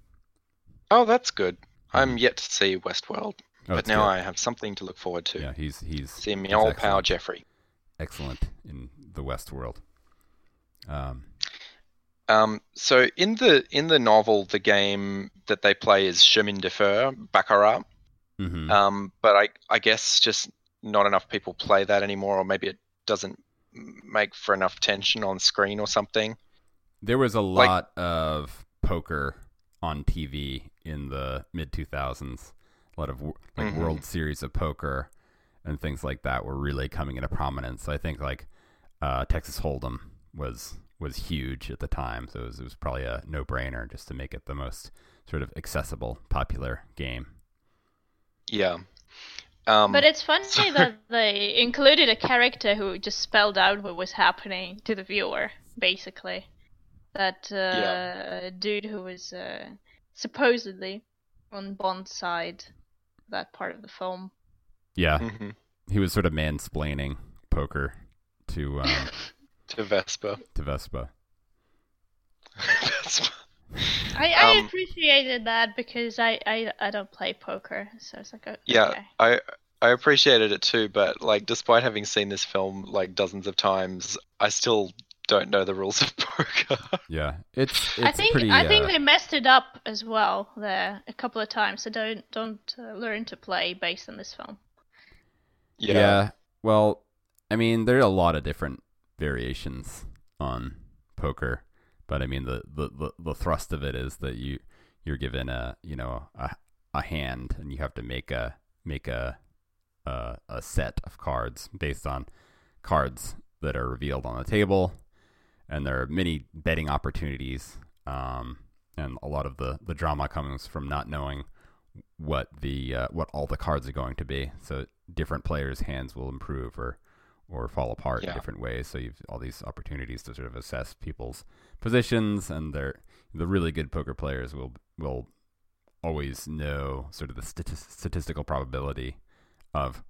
Oh, that's good. I'm yet to see Westworld, Oh, but now good. I have something to look forward to. yeah he's he's See me old pal Jeffrey. excellent in the Westworld. Um, Um, so in the in the novel, the game that they play is Chemin de Fer, Baccarat. mhm. Um, but I I guess just not enough people play that anymore, or maybe it doesn't make for enough tension on screen or something. There was a Like- lot of poker on TV in the mid 2000s. A lot of like Mhm. World Series of Poker and things like that were really coming into prominence. So I think like uh, Texas Hold'em was was huge at the time, so it was, it was probably a no brainer just to make it the most sort of accessible, popular game. Yeah. Um, But it's funny so- that they included a character who just spelled out what was happening to the viewer, basically. That uh, Yeah. dude who was uh, supposedly on Bond's side, that part of the film. Yeah, mhm. he was sort of mansplaining poker to um, to Vespa. to Vespa. Vespa. I, I Um, appreciated that because I, I, I don't play poker, so it's like, oh, Yeah, okay. I I appreciated it too, but like despite having seen this film like dozens of times, I still don't know the rules of poker. Yeah, it's it's I think pretty. I think uh, they messed it up as well there a couple of times. So don't don't uh, learn to play based on this film. Yeah. Yeah. Well, I mean, there are a lot of different variations on poker, but I mean, the, the, the, the thrust of it is that you you're given a you know a, a hand, and you have to make a make a, a a set of cards based on cards that are revealed on the table, and there are many betting opportunities, um, and a lot of the the drama comes from not knowing what the uh, what all the cards are going to be. So different players' hands will improve or or fall apart in different ways. So you've all these opportunities to sort of assess people's positions, and they're the really good poker players will will always know sort of the stati- statistical probability of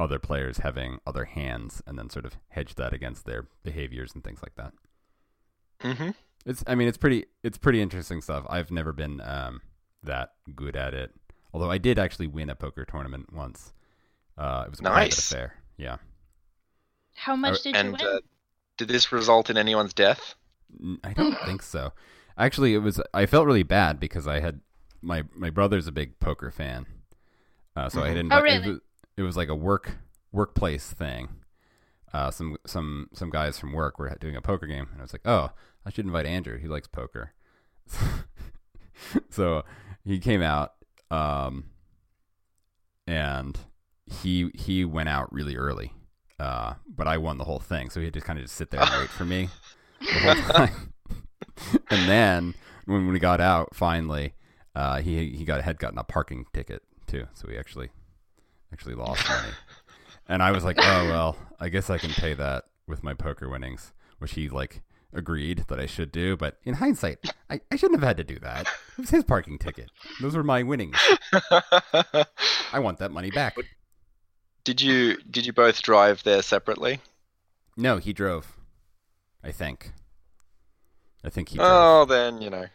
other players having other hands, and then sort of hedge that against their behaviors and things like that. Mm-hmm. It's I mean it's pretty it's pretty interesting stuff. I've never been um, that good at it. Although I did actually win a poker tournament once. Uh, it was a private Nice. affair. Yeah. How much did you And win? uh, did this result in anyone's death? I don't think so. Actually, it was. I felt really bad because I had my my brother's a big poker fan, uh, so I didn't. invited. Oh, it, really? was, it was like a work workplace thing. Uh, some some some guys from work were doing a poker game, and I was like, oh, I should invite Andrew. He likes poker. so he came out, um, and he he went out really early. Uh, but I won the whole thing, so he had to kind of just sit there and wait for me the whole time. and then when we got out, finally, uh, he he got had gotten a parking ticket too, so we actually actually lost money. And I was like, oh well, I guess I can pay that with my poker winnings, which he like agreed that I should do. But in hindsight, I, I shouldn't have had to do that. It was his parking ticket. Those were my winnings. I want that money back. did you did you both drive there separately? No, he drove. I think. I think he drove. Oh, then you know.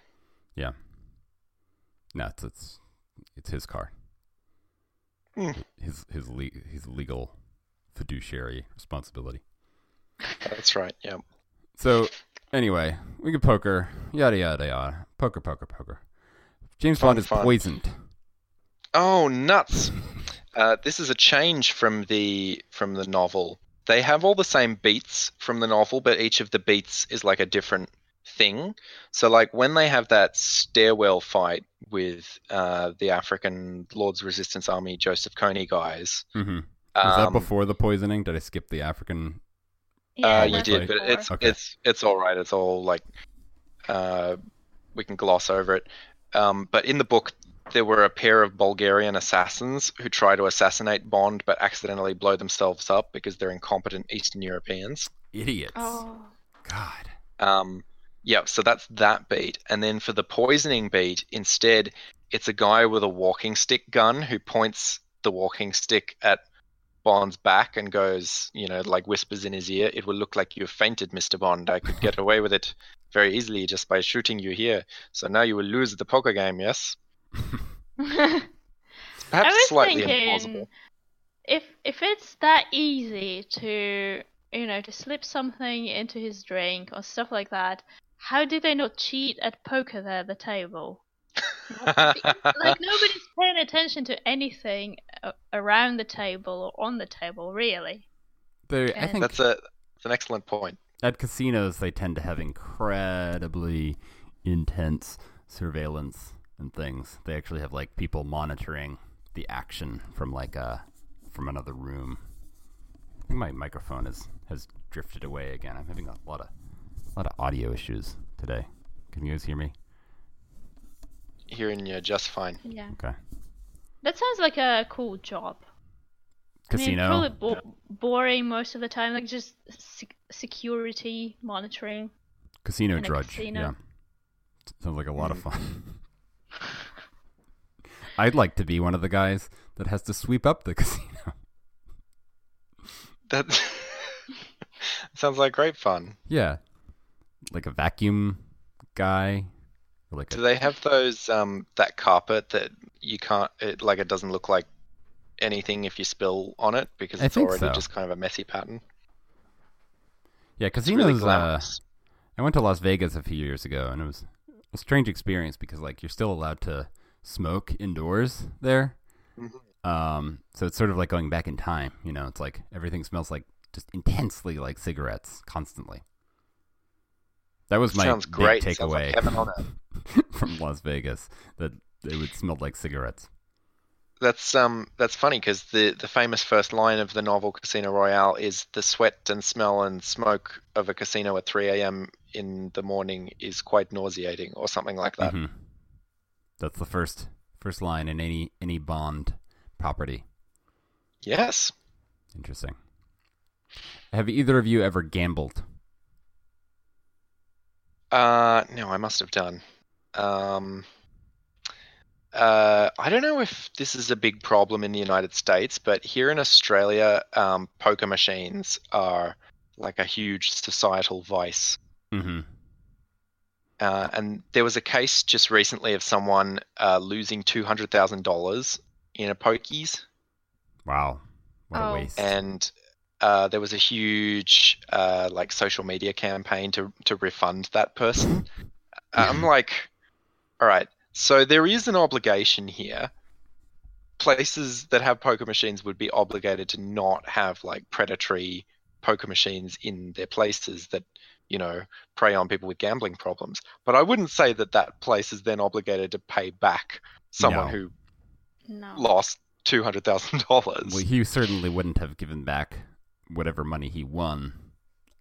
Yeah. No, it's it's, it's his car. Hmm. His his le- his legal fiduciary responsibility. That's right. Yeah. So anyway, we could poker, yada yada yada, poker, poker, poker. James Fun, Bond is fun. poisoned. Oh, nuts! Uh, this is a change from the from the novel. They have all the same beats from the novel, but each of the beats is like a different thing. So like when they have that stairwell fight with uh, the African Lord's Resistance Army Joseph Kony guys. Mm-hmm. Was that um, before the poisoning? Did I skip the African? Yeah, uh, you that's did, but it's Okay. it's it's all right. It's all like uh, we can gloss over it. Um, but in the book, there were a pair of Bulgarian assassins who try to assassinate Bond, but accidentally blow themselves up because they're incompetent Eastern Europeans. Idiots. Oh. God. Um, yeah, so that's that beat. And then for the poisoning beat, instead, it's a guy with a walking stick gun who points the walking stick at Bond's back and goes, you know, like whispers in his ear, It will look like you've fainted, Mr. Bond. I could get away with it very easily just by shooting you here. So now you will lose the poker game, yes? I Perhaps was slightly thinking implausible. if if it's that easy to you know to slip something into his drink or stuff like that, how do they not cheat at poker there at the table? like nobody's paying attention to anything uh, around the table or on the table, really. They, I think That's a that's an excellent point. at casinos they tend to have incredibly intense surveillance and things. They actually have like people monitoring the action from like a from another room. I think my microphone is has drifted away again. I'm having a lot of a lot of audio issues today. Can you guys hear me? Hearing you just fine. Yeah, Okay. that sounds like a cool job. Casino. I mean, probably bo- boring most of the time, like just sec- security monitoring. Casino drudge. casino. Yeah. Sounds like a lot of mm-hmm. fun. I'd like to be one of the guys that has to sweep up the casino. That sounds like great fun. Yeah. Like a vacuum guy. Like Do a, they have those um that carpet that you can't it like it doesn't look like anything if you spill on it because it's already so. just kind of a messy pattern? yeah, It's really casinos. uh. I went to Las Vegas a few years ago, and it was a strange experience because like you're still allowed to smoke indoors there. Mhm. Um, so it's sort of like going back in time. You know, it's like everything smells like just intensely like cigarettes constantly. That was my Sounds big great. Like takeaway earth. from Las Vegas that it would smell like cigarettes. That's um that's funny because the the famous first line of the novel Casino Royale is the sweat and smell and smoke of a casino at 3 a.m. in the morning is quite nauseating or something like that. Mhm. That's the first first line in any any Bond property. Yes. Interesting. Have either of you ever gambled? Uh, no, I must have done. Um, uh, I don't know if this is a big problem in the United States, but here in Australia, um, poker machines are like a huge societal vice. Mm-hmm. Uh, and there was a case just recently of someone uh, losing two hundred thousand dollars in a pokies, Wow. What a Oh. waste. and uh, there was a huge uh, like social media campaign to to refund that person. I'm like, all right, so there is an obligation here. Places that have poker machines would be obligated to not have like predatory poker machines in their places that you know prey on people with gambling problems. But I wouldn't say that that place is then obligated to pay back someone No. who No. lost two hundred thousand dollars. Well, he certainly wouldn't have given back whatever money he won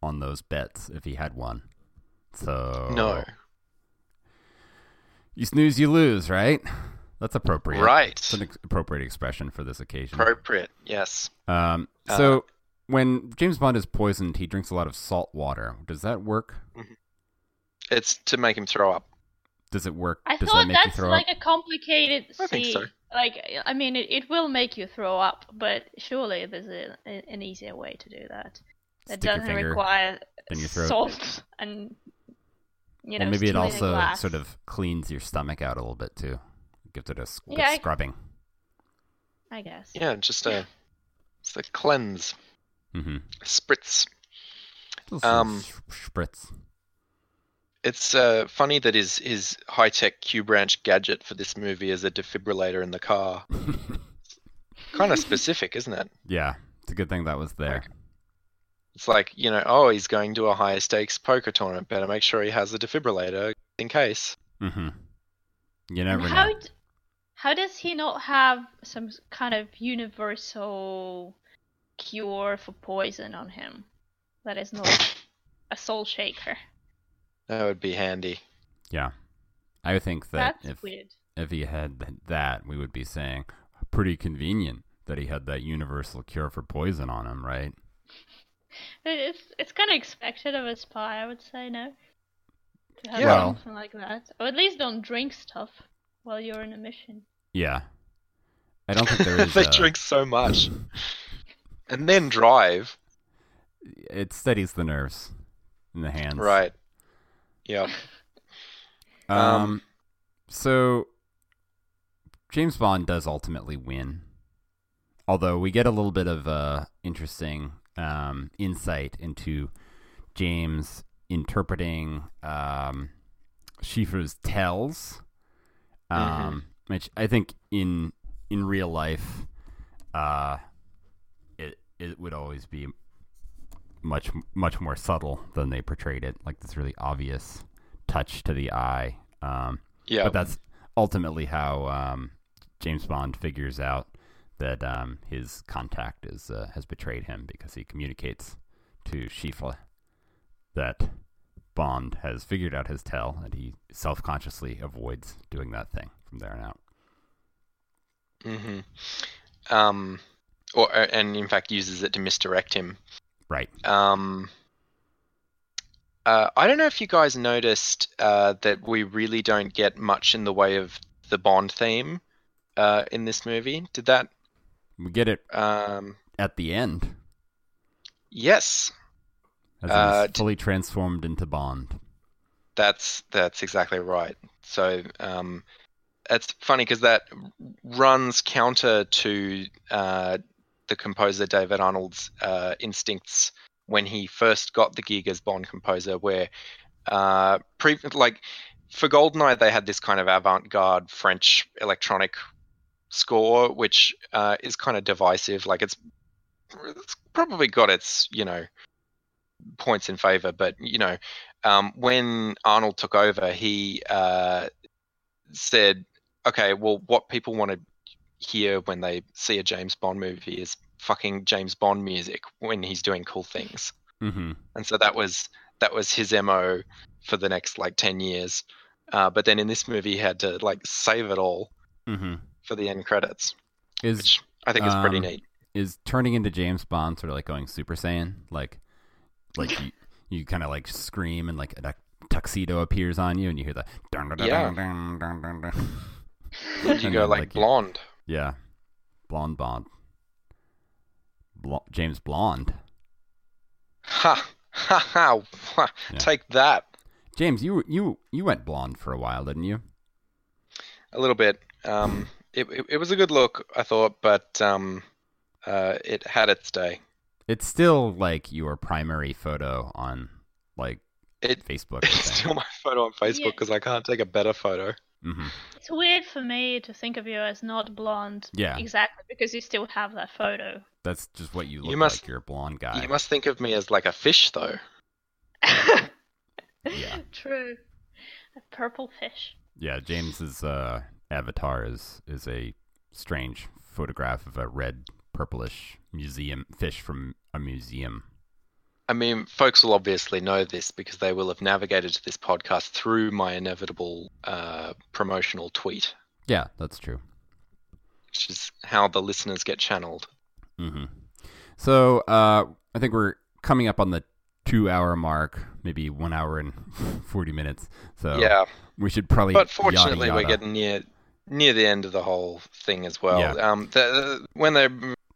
on those bets if he had won. So No, you snooze, you lose, right? That's appropriate. right? It's an ex- appropriate expression for this occasion. Appropriate. Yes. Um, Uh, so when James Bond is poisoned, he drinks a lot of salt water. Does that work? Mm-hmm. It's to make him throw up. Does it work? I Does thought that make that's like up? a complicated I think scene. so. Like, I mean, it, it will make you throw up, but surely there's a, a, an easier way to do that. That Stick doesn't require in your throat. salt and you know. well, maybe it also glass. sort of cleans your stomach out a little bit too. Gives it a good Yeah, I- scrubbing. I guess. Yeah, just a, it's a cleanse, Mm-hmm. spritz. Um, spritz. It's uh, funny that his his high tech Q branch gadget for this movie is a defibrillator in the car. kind of specific, isn't it? Yeah, it's a good thing that was there. Like- It's like you know, oh, he's going to a higher stakes poker tournament. Better make sure he has a defibrillator in case. Mm-hmm. You never how know. d- how does he not have some kind of universal cure for poison on him that is not a soul shaker? That would be handy. Yeah. I think that That's if weird. if he had that, we would be saying pretty convenient that he had that universal cure for poison on him, right? It's it's kind of expected of a spy, I would say, no? To have Yeah. Something like that, or at least don't drink stuff while you're in a mission. Yeah. I don't think there is. they uh, drink so much, and then drive. It steadies the nerves in the hands. Right. Yeah. Um, Um, so James Bond does ultimately win, although we get a little bit of uh, interesting um, insight into James interpreting um, Chiffre's tells, um, which I think in in real life, uh, it would always be much much more subtle than they portrayed it. Like this really obvious touch to the eye. Um, Yeah. but that's ultimately how um, James Bond figures out that um, his contact is uh, has betrayed him because he communicates to Chiffre that Bond has figured out his tell, and he self consciously avoids doing that thing from there on out. hmm Um, or uh, and in fact uses it to misdirect him. Right. Um, uh, I don't know if you guys noticed uh, that we really don't get much in the way of the Bond theme uh, in this movie. Did that? We get it Um, at the end yes, as Uh, he's fully transformed into Bond. that's that's exactly right. So um, it's funny because that runs counter to uh, the composer David Arnold's uh, instincts when he first got the gig as Bond composer, where uh, pre- like for Goldeneye they had this kind of avant-garde French electronic score, which uh, is kind of divisive. Like it's it's probably got its you know points in favor, but you know um, when Arnold took over, he uh, said, "Okay, well, what people want to hear when they see a James Bond movie is fucking James Bond music when he's doing cool things." Mm-hmm. And so that was that was his mo for the next like ten years. Uh, but then in this movie, he had to like save it all Mm-hmm. for the end credits, Is which I think is pretty um, neat. is turning into James Bond sort of like going Super Saiyan, like like you, you kind of like scream and like a tuxedo appears on you and you hear the dun, dun, dun, Yeah. dun, dun, dun, dun. You go like like, you- blonde. Yeah, blonde Bond, Bl- James Blonde. Ha ha ha! ha. Yeah. Take that. James, you you you went blonde for a while, didn't you? a little bit. Um, it, it it was a good look, I thought, but um, uh, it had its day. It's still like your primary photo on like It Facebook. it's still my photo on Facebook Yeah. because I can't take a better photo. Hmm It's weird for me to think of you as not blonde. Yeah. Exactly, because you still have that photo. That's just what you look You must- like. You're a blonde guy. You must think of me as like a fish, though. Yeah. True. A purple fish. Yeah, James's uh, avatar is is a strange photograph of a red purplish museum fish from a museum. I mean, folks will obviously know this because they will have navigated to this podcast through my inevitable uh, promotional tweet, Yeah, that's true. which is how the listeners get channeled. hmm So uh, I think we're coming up on the two hour mark, maybe one hour and forty minutes. So yeah, we should probably. but yada, fortunately, we're getting near near the end of the whole thing as well. Yeah. Um, the, when they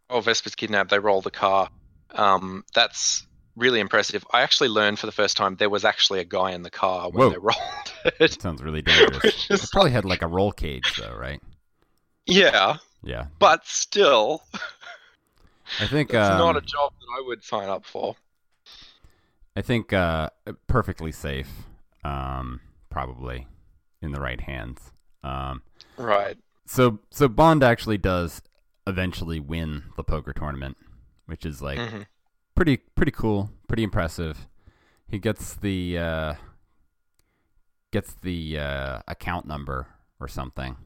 or Vesper's kidnapped, they roll the car. Um, that's really impressive. I actually learned for the first time there was actually a guy in the car when Whoa. they rolled it. Sounds really dangerous. It probably had like a roll cage though, right? yeah, Yeah, but still, I think it's um, not a job that I would sign up for. I think uh, perfectly safe, um, probably in the right hands. Um, Right. so so Bond actually does eventually win the poker tournament, which is like Mhm. Pretty pretty cool, pretty impressive. He gets the uh, gets the uh, account number or something.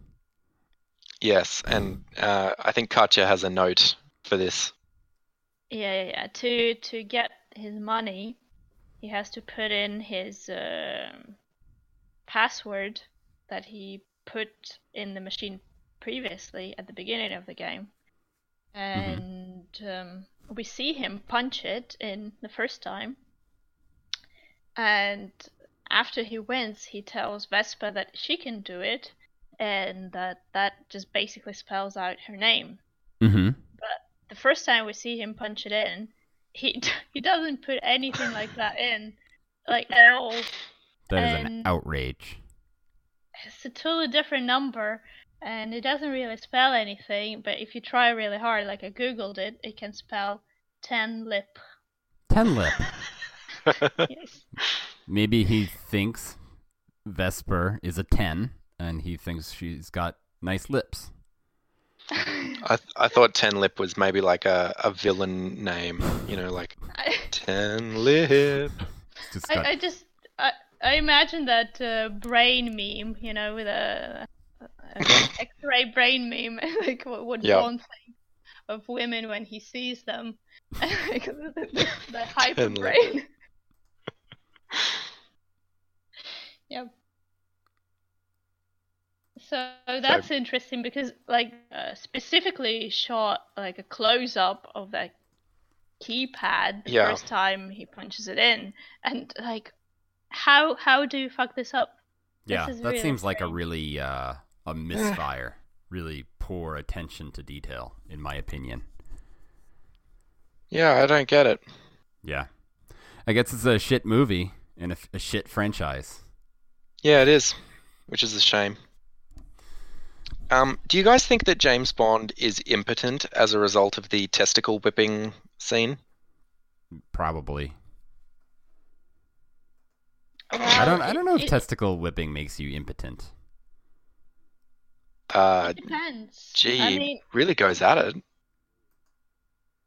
Yes, and uh, I think Katya has a note for this. Yeah, yeah, yeah. To to get his money, he has to put in his um password that he put in the machine previously at the beginning of the game, and um, we see him punch it in the first time, and after he wins, he tells Vespa that she can do it, and that that just basically spells out her name Mm-hmm. But the first time we see him punch it in, he he doesn't put anything like that in, like at all. That is an outrage. It's a totally different number, and it doesn't really spell anything. But if you try really hard, like I googled it, it can spell ten lip. Ten lip. Yes. Maybe he thinks Vesper is a ten, and he thinks she's got nice lips. I th- I thought Ten Lip was maybe like a, a villain name, you know, like I, Ten Lip. Just got I, I just I, I imagine that uh, brain meme, you know, with a, a X-ray brain meme, like what would Yeah. Bond think of women when he sees them, like the, the, the hyper Ten brain. yep. So that's interesting because, like, uh, specifically shot like a close up of that keypad the Yeah. first time he punches it in, and like, how how do you fuck this up? yeah. is That really seems like a really uh, a misfire. really poor attention to detail, in my opinion. Yeah, I don't get it. Yeah. I guess it's a shit movie and a, a shit franchise. Yeah, it is, which is a shame. Um, do you guys think that James Bond is impotent as a result of the testicle whipping scene? Probably. I don't. I don't know if It- testicle whipping makes you impotent. Uh, It depends. gee, I mean, really goes at it.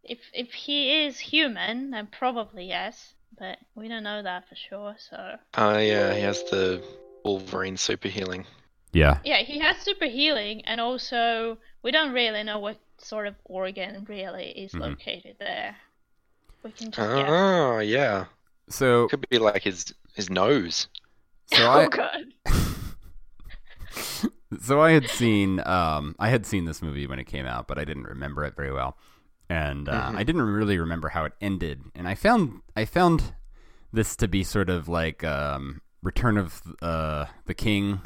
if if he is human, then probably yes, but we don't know that for sure. So Oh yeah, he has the Wolverine super healing. Yeah. yeah, he has super healing, and also we don't really know what sort of organ really is Mhm. located there. We can just guess. Oh yeah, So, could be like his his nose. so oh I, god. so I had seen, um, I had seen this movie when it came out, but I didn't remember it very well, and uh, Mhm. I didn't really remember how it ended. And I found, I found this to be sort of like um, Return of uh, the King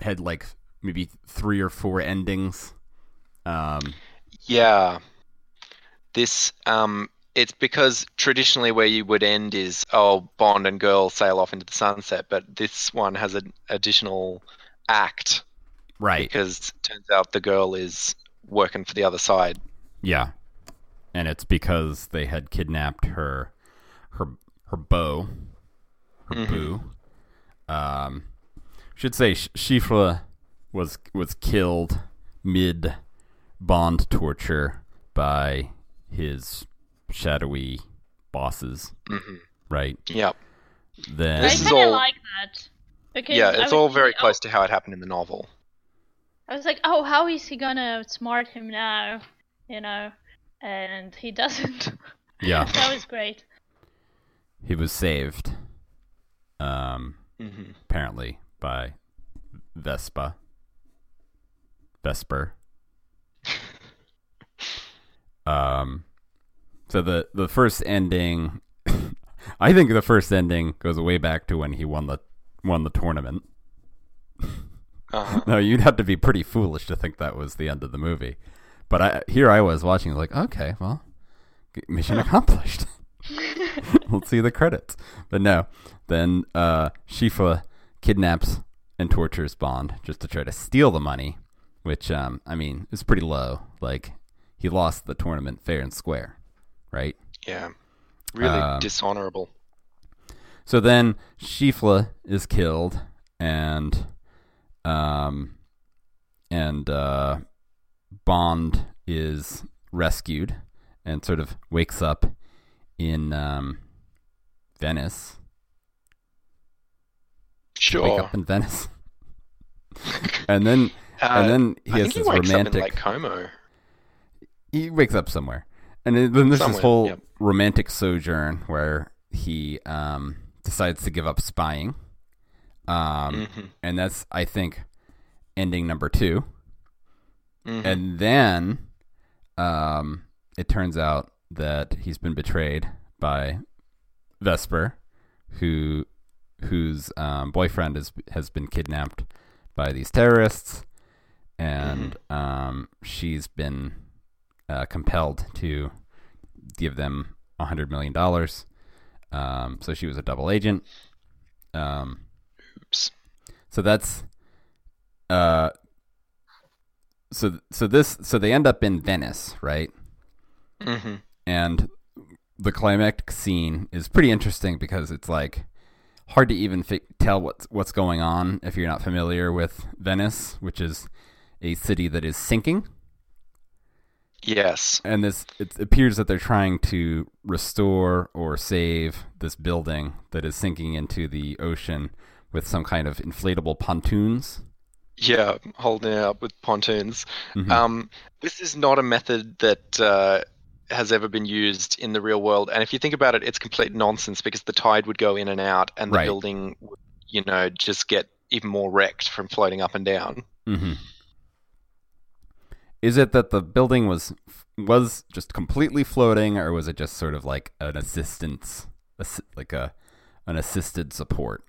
had like maybe three or four endings. Um, Yeah. This um it's because traditionally where you would end is oh Bond and girl sail off into the sunset, but this one has an additional act right. because turns out the girl is working for the other side. Yeah, and it's because they had kidnapped her, her, her beau, her Mhm. boo. Um, should say Sh- Chiffre was was killed mid bond torture by his shadowy bosses. hmm Right Yep. then, This I is kind of all- like that. Because Yeah, it's all very thinking, oh, close to how it happened in the novel. I was like, oh, how is he gonna outsmart him now? You know, and he doesn't. yeah, that was great. he was saved. Um, hmm apparently by Vespa. Vesper. um, so the the first ending, I think the first ending goes way back to when he won the won the tournament. Uh-huh. No, you'd have to be pretty foolish to think that was the end of the movie. But I here I was watching, like, okay, well, mission accomplished. Let's see the credits. But no, then uh, Chiffre kidnaps and tortures Bond just to try to steal the money, which um, I mean is pretty low. Like he lost the tournament fair and square, right? Yeah. Really Um, dishonorable. So then Chiffre is killed, and um, and uh, Bond is rescued and sort of wakes up in um, Venice. Sure. Wake up in Venice. and then Uh, and then he has he this wakes romantic in Lake Como. he wakes up somewhere, and then there's this whole yep. romantic sojourn where he um, decides to give up spying, um, Mhm. and that's I think ending number 2 Mhm. and then um, it turns out that he's been betrayed by Vesper, who whose um, boyfriend is, has been kidnapped by these terrorists, and um, she's been uh, compelled to give them a hundred million dollars. Um, so she was a double agent. Um, Oops. so that's uh, so so this so they end up in Venice, right? hmm and the climactic scene is pretty interesting because it's like hard to even fi- tell what's what's going on if you're not familiar with Venice, which is a city that is sinking. Yes. And this it appears that they're trying to restore or save this building that is sinking into the ocean with some kind of inflatable pontoons. Yeah, holding it up with pontoons. Mhm. Um, this is not a method that uh, has ever been used in the real world, and if you think about it, it's complete nonsense because the tide would go in and out, and the Right. building would, you know, just get even more wrecked from floating up and down. hmm Is it that the building was was just completely floating, or was it just sort of like an assistance, like a an assisted support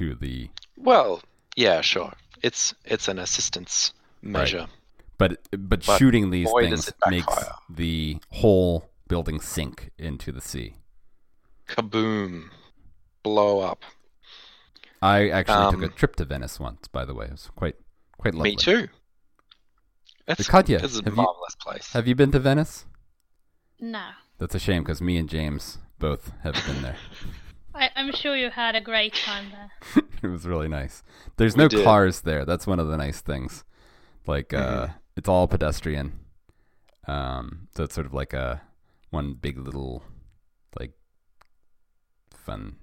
to the? Well, yeah, sure. It's it's an assistance measure. But but, But shooting these things makes the whole building sink into the sea. Kaboom, blow up. I actually took Um, a trip to Venice once, by the way. It was quite quite lovely. Me too. It's, Katya, it's a have you- marvelous place. Have you been to Venice? No. That's a shame because me and James both have been there. I, I'm sure you had a great time there. it was really nice. There's We no did. cars there. That's one of the nice things. Like uh Mhm. it's all pedestrian. Um so it's sort of like a one big little like fun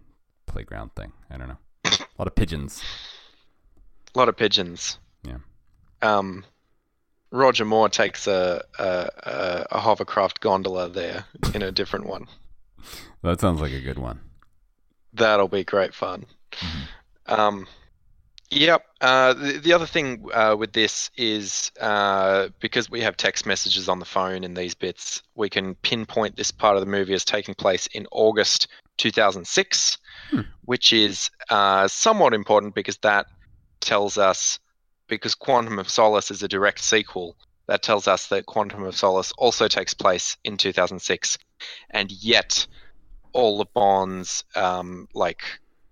playground thing. I don't know. a lot of pigeons. A lot of pigeons. Yeah. Um, Roger Moore takes a, a a a hovercraft gondola there in a different one. That sounds like a good one. That'll be great fun. Mm-hmm. Um, yep. Uh, the, the other thing uh, with this is uh, because we have text messages on the phone in these bits, we can pinpoint this part of the movie as taking place in August 2006, Hmm. which is uh, somewhat important because that tells us, because Quantum of Solace is a direct sequel, that tells us that Quantum of Solace also takes place in 2006, and yet all the Bond's um, like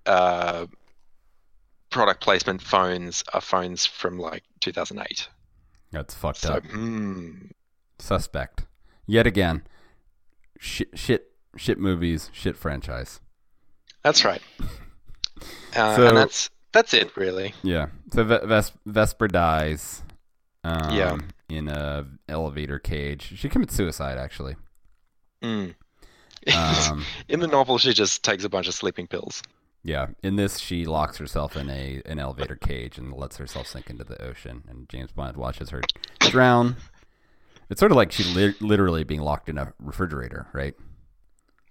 uh, product placement phones are phones from like 2008. That's fucked So, up. hmm, Suspect. Yet again. Shit shit shit movies, shit franchise. that's right. Uh, So- and that's that's it, really. Yeah. So Ve- Ves- Vesper dies. Um, Yeah. In a elevator cage. She commits suicide, actually. Mm. Um, in the novel, she just takes a bunch of sleeping pills. yeah. In this, she locks herself in a an elevator cage and lets herself sink into the ocean. And James Bond watches her drown. It's sort of like she's li- literally being locked in a refrigerator, right?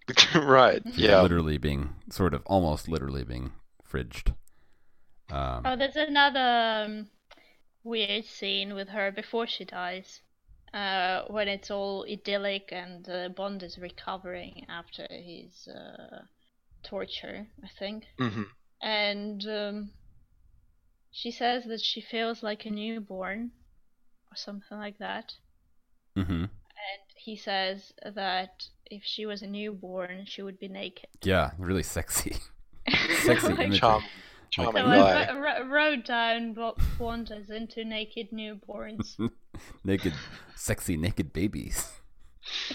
right. She's Yeah. literally being sort of almost literally being fridged. Um, Oh, there's another um, weird scene with her before she dies. Uh, when it's all idyllic and uh, Bond is recovering after his uh, torture, I think. hmm And um, she says that she feels like a newborn or something like that. mhm. And he says that if she was a newborn, she would be naked. Yeah, really sexy. Sexy Like, imagery. Charm, So I guy. wr- wr- wrote down what Bond is into naked newborns. naked, sexy naked babies.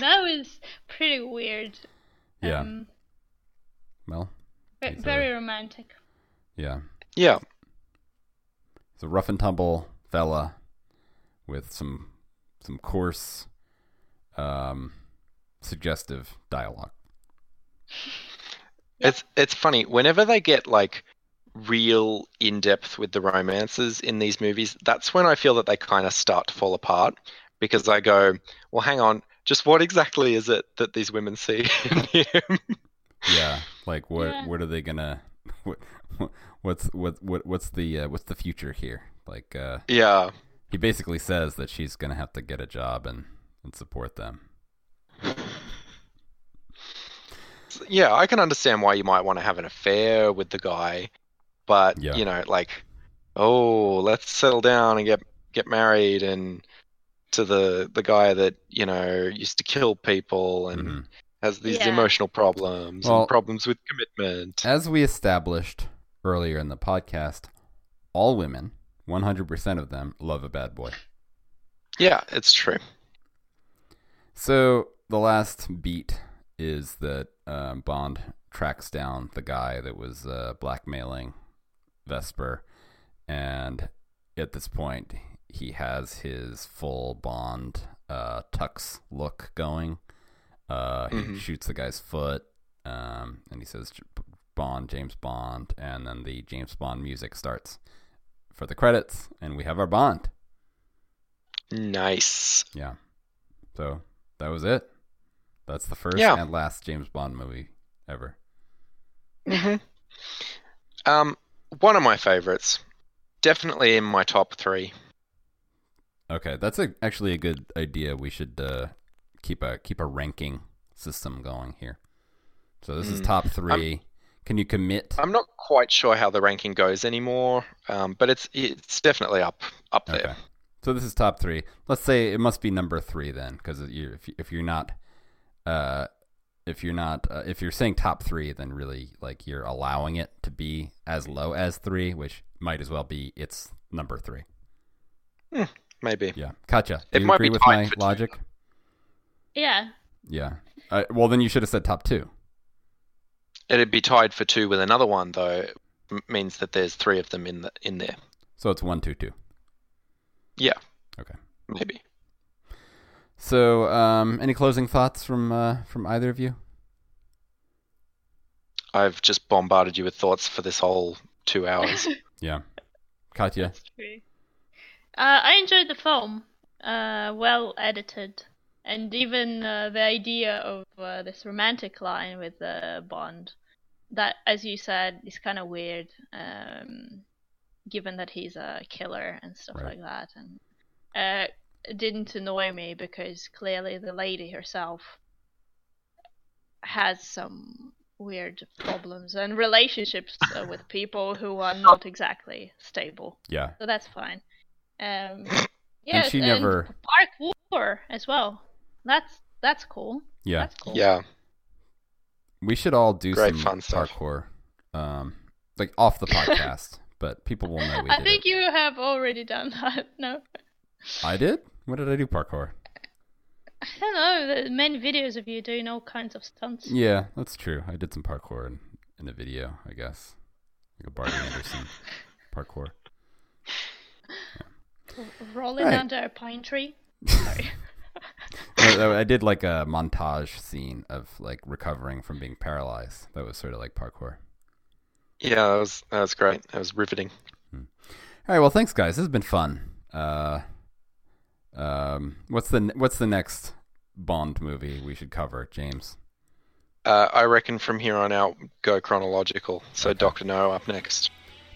that was pretty weird. Yeah. Um, Well, ve- He's a- very romantic. yeah. Yeah. It's a rough and tumble fella with some some coarse um, suggestive dialogue. It's it's funny whenever they get like real in depth with the romances in these movies. That's when I feel that they kind of start to fall apart because I go, well, hang on, just what exactly is it that these women see in him? Yeah, like what Yeah. what are they gonna what, what's what what what's the uh, what's the future here? Like uh yeah, he basically says that she's gonna have to get a job and and support them. yeah, I can understand why you might want to have an affair with the guy, but Yeah. you know, like, oh, let's settle down and get get married and to the the guy that you know used to kill people and Mhm. has these Yeah. emotional problems Well- and problems with commitment. As we established earlier in the podcast, all women, 100% of them, love a bad boy. Yeah, it's true. So the last beat is that um, Bond tracks down the guy that was uh, blackmailing Vesper, and at this point, he has his full Bond uh, tux look going. Uh, he Mhm. shoots the guy's foot, um, and he says Bond, James Bond, and then the James Bond music starts for the credits, and we have our Bond. Nice. Yeah. So that was it. That's the first Yeah. and last James Bond movie ever. hmm Um, one of my favorites, definitely in my top three. Okay, that's a, actually a good idea. We should uh, keep a keep a ranking system going here. So this is Mm. top 3 Can you commit? I'm not quite sure how the ranking goes anymore, um, but it's it's definitely up up there. Okay. So this is top three. Let's say it must be number three then, because if if you're not, uh, if you're not, uh, if you're saying top three, then really like you're allowing it to be as low as three, which might as well be its number three. Maybe. Yeah, Katya, do It you might agree be with my for two, logic? Yeah. Yeah. Uh, well, then you should have said top two. It'd be tied for two with another one though. M- means that there's three of them in the in there. So it's one, two, two. Yeah. Okay. Maybe. So, um, any closing thoughts from uh, from either of you? I've just bombarded you with thoughts for this whole two hours. Yeah, Katya. That's true. Uh, I enjoyed the film. Uh, well edited, and even uh, the idea of uh, this romantic line with uh, Bond. That, as you said, is kind of weird. Um, given that he's a killer and stuff Right. like that, and uh, it didn't annoy me because clearly the lady herself has some weird problems and relationships uh, with people who are not exactly stable Yeah, so that's fine. Um, yes, she never- parkour as well. That's that's cool. yeah. That's cool. yeah. We should all do Great some fun stuff. parkour, um, like off the podcast, but people will know we I did think it. you have already done that. No, I did. What did I do? Parkour. I don't know. There's many videos of you doing all kinds of stunts. Yeah, that's true. I did some parkour in, in a video, I guess, like a Barney Anderson parkour. Rolling Right. under a pine tree. Sorry. I I did like a montage scene of like recovering from being paralyzed. That was sort of like parkour. Yeah, that was that was great. That was riveting. All right. Well, thanks, guys. This has been fun. Uh, um, what's the what's the next Bond movie we should cover, James? Uh, I reckon from here on out, go chronological. So Doctor No up next.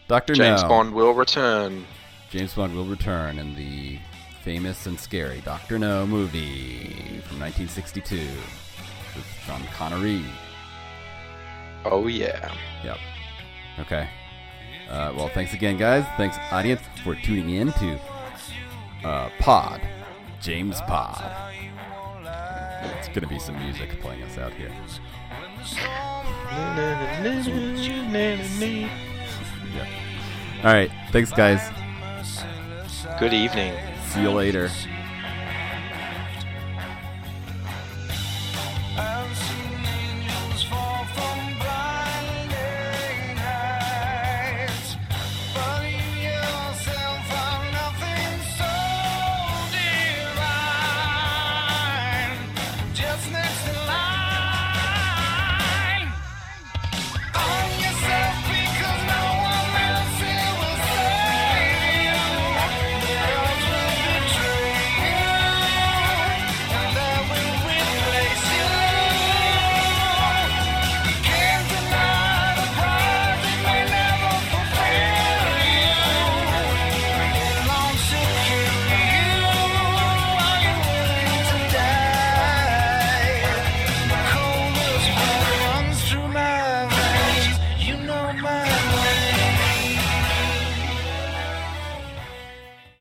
Doctor James No. Bond will return. James Bond will return in the famous and scary Doctor No movie from 1962 with Sean Connery. Oh yeah. Yep. Okay. Uh, well, thanks again, guys. Thanks, audience, for tuning in to uh, Pod, James Pod. It's gonna be some music playing us out here. Yep. All right. Thanks, guys. Good evening. See you later.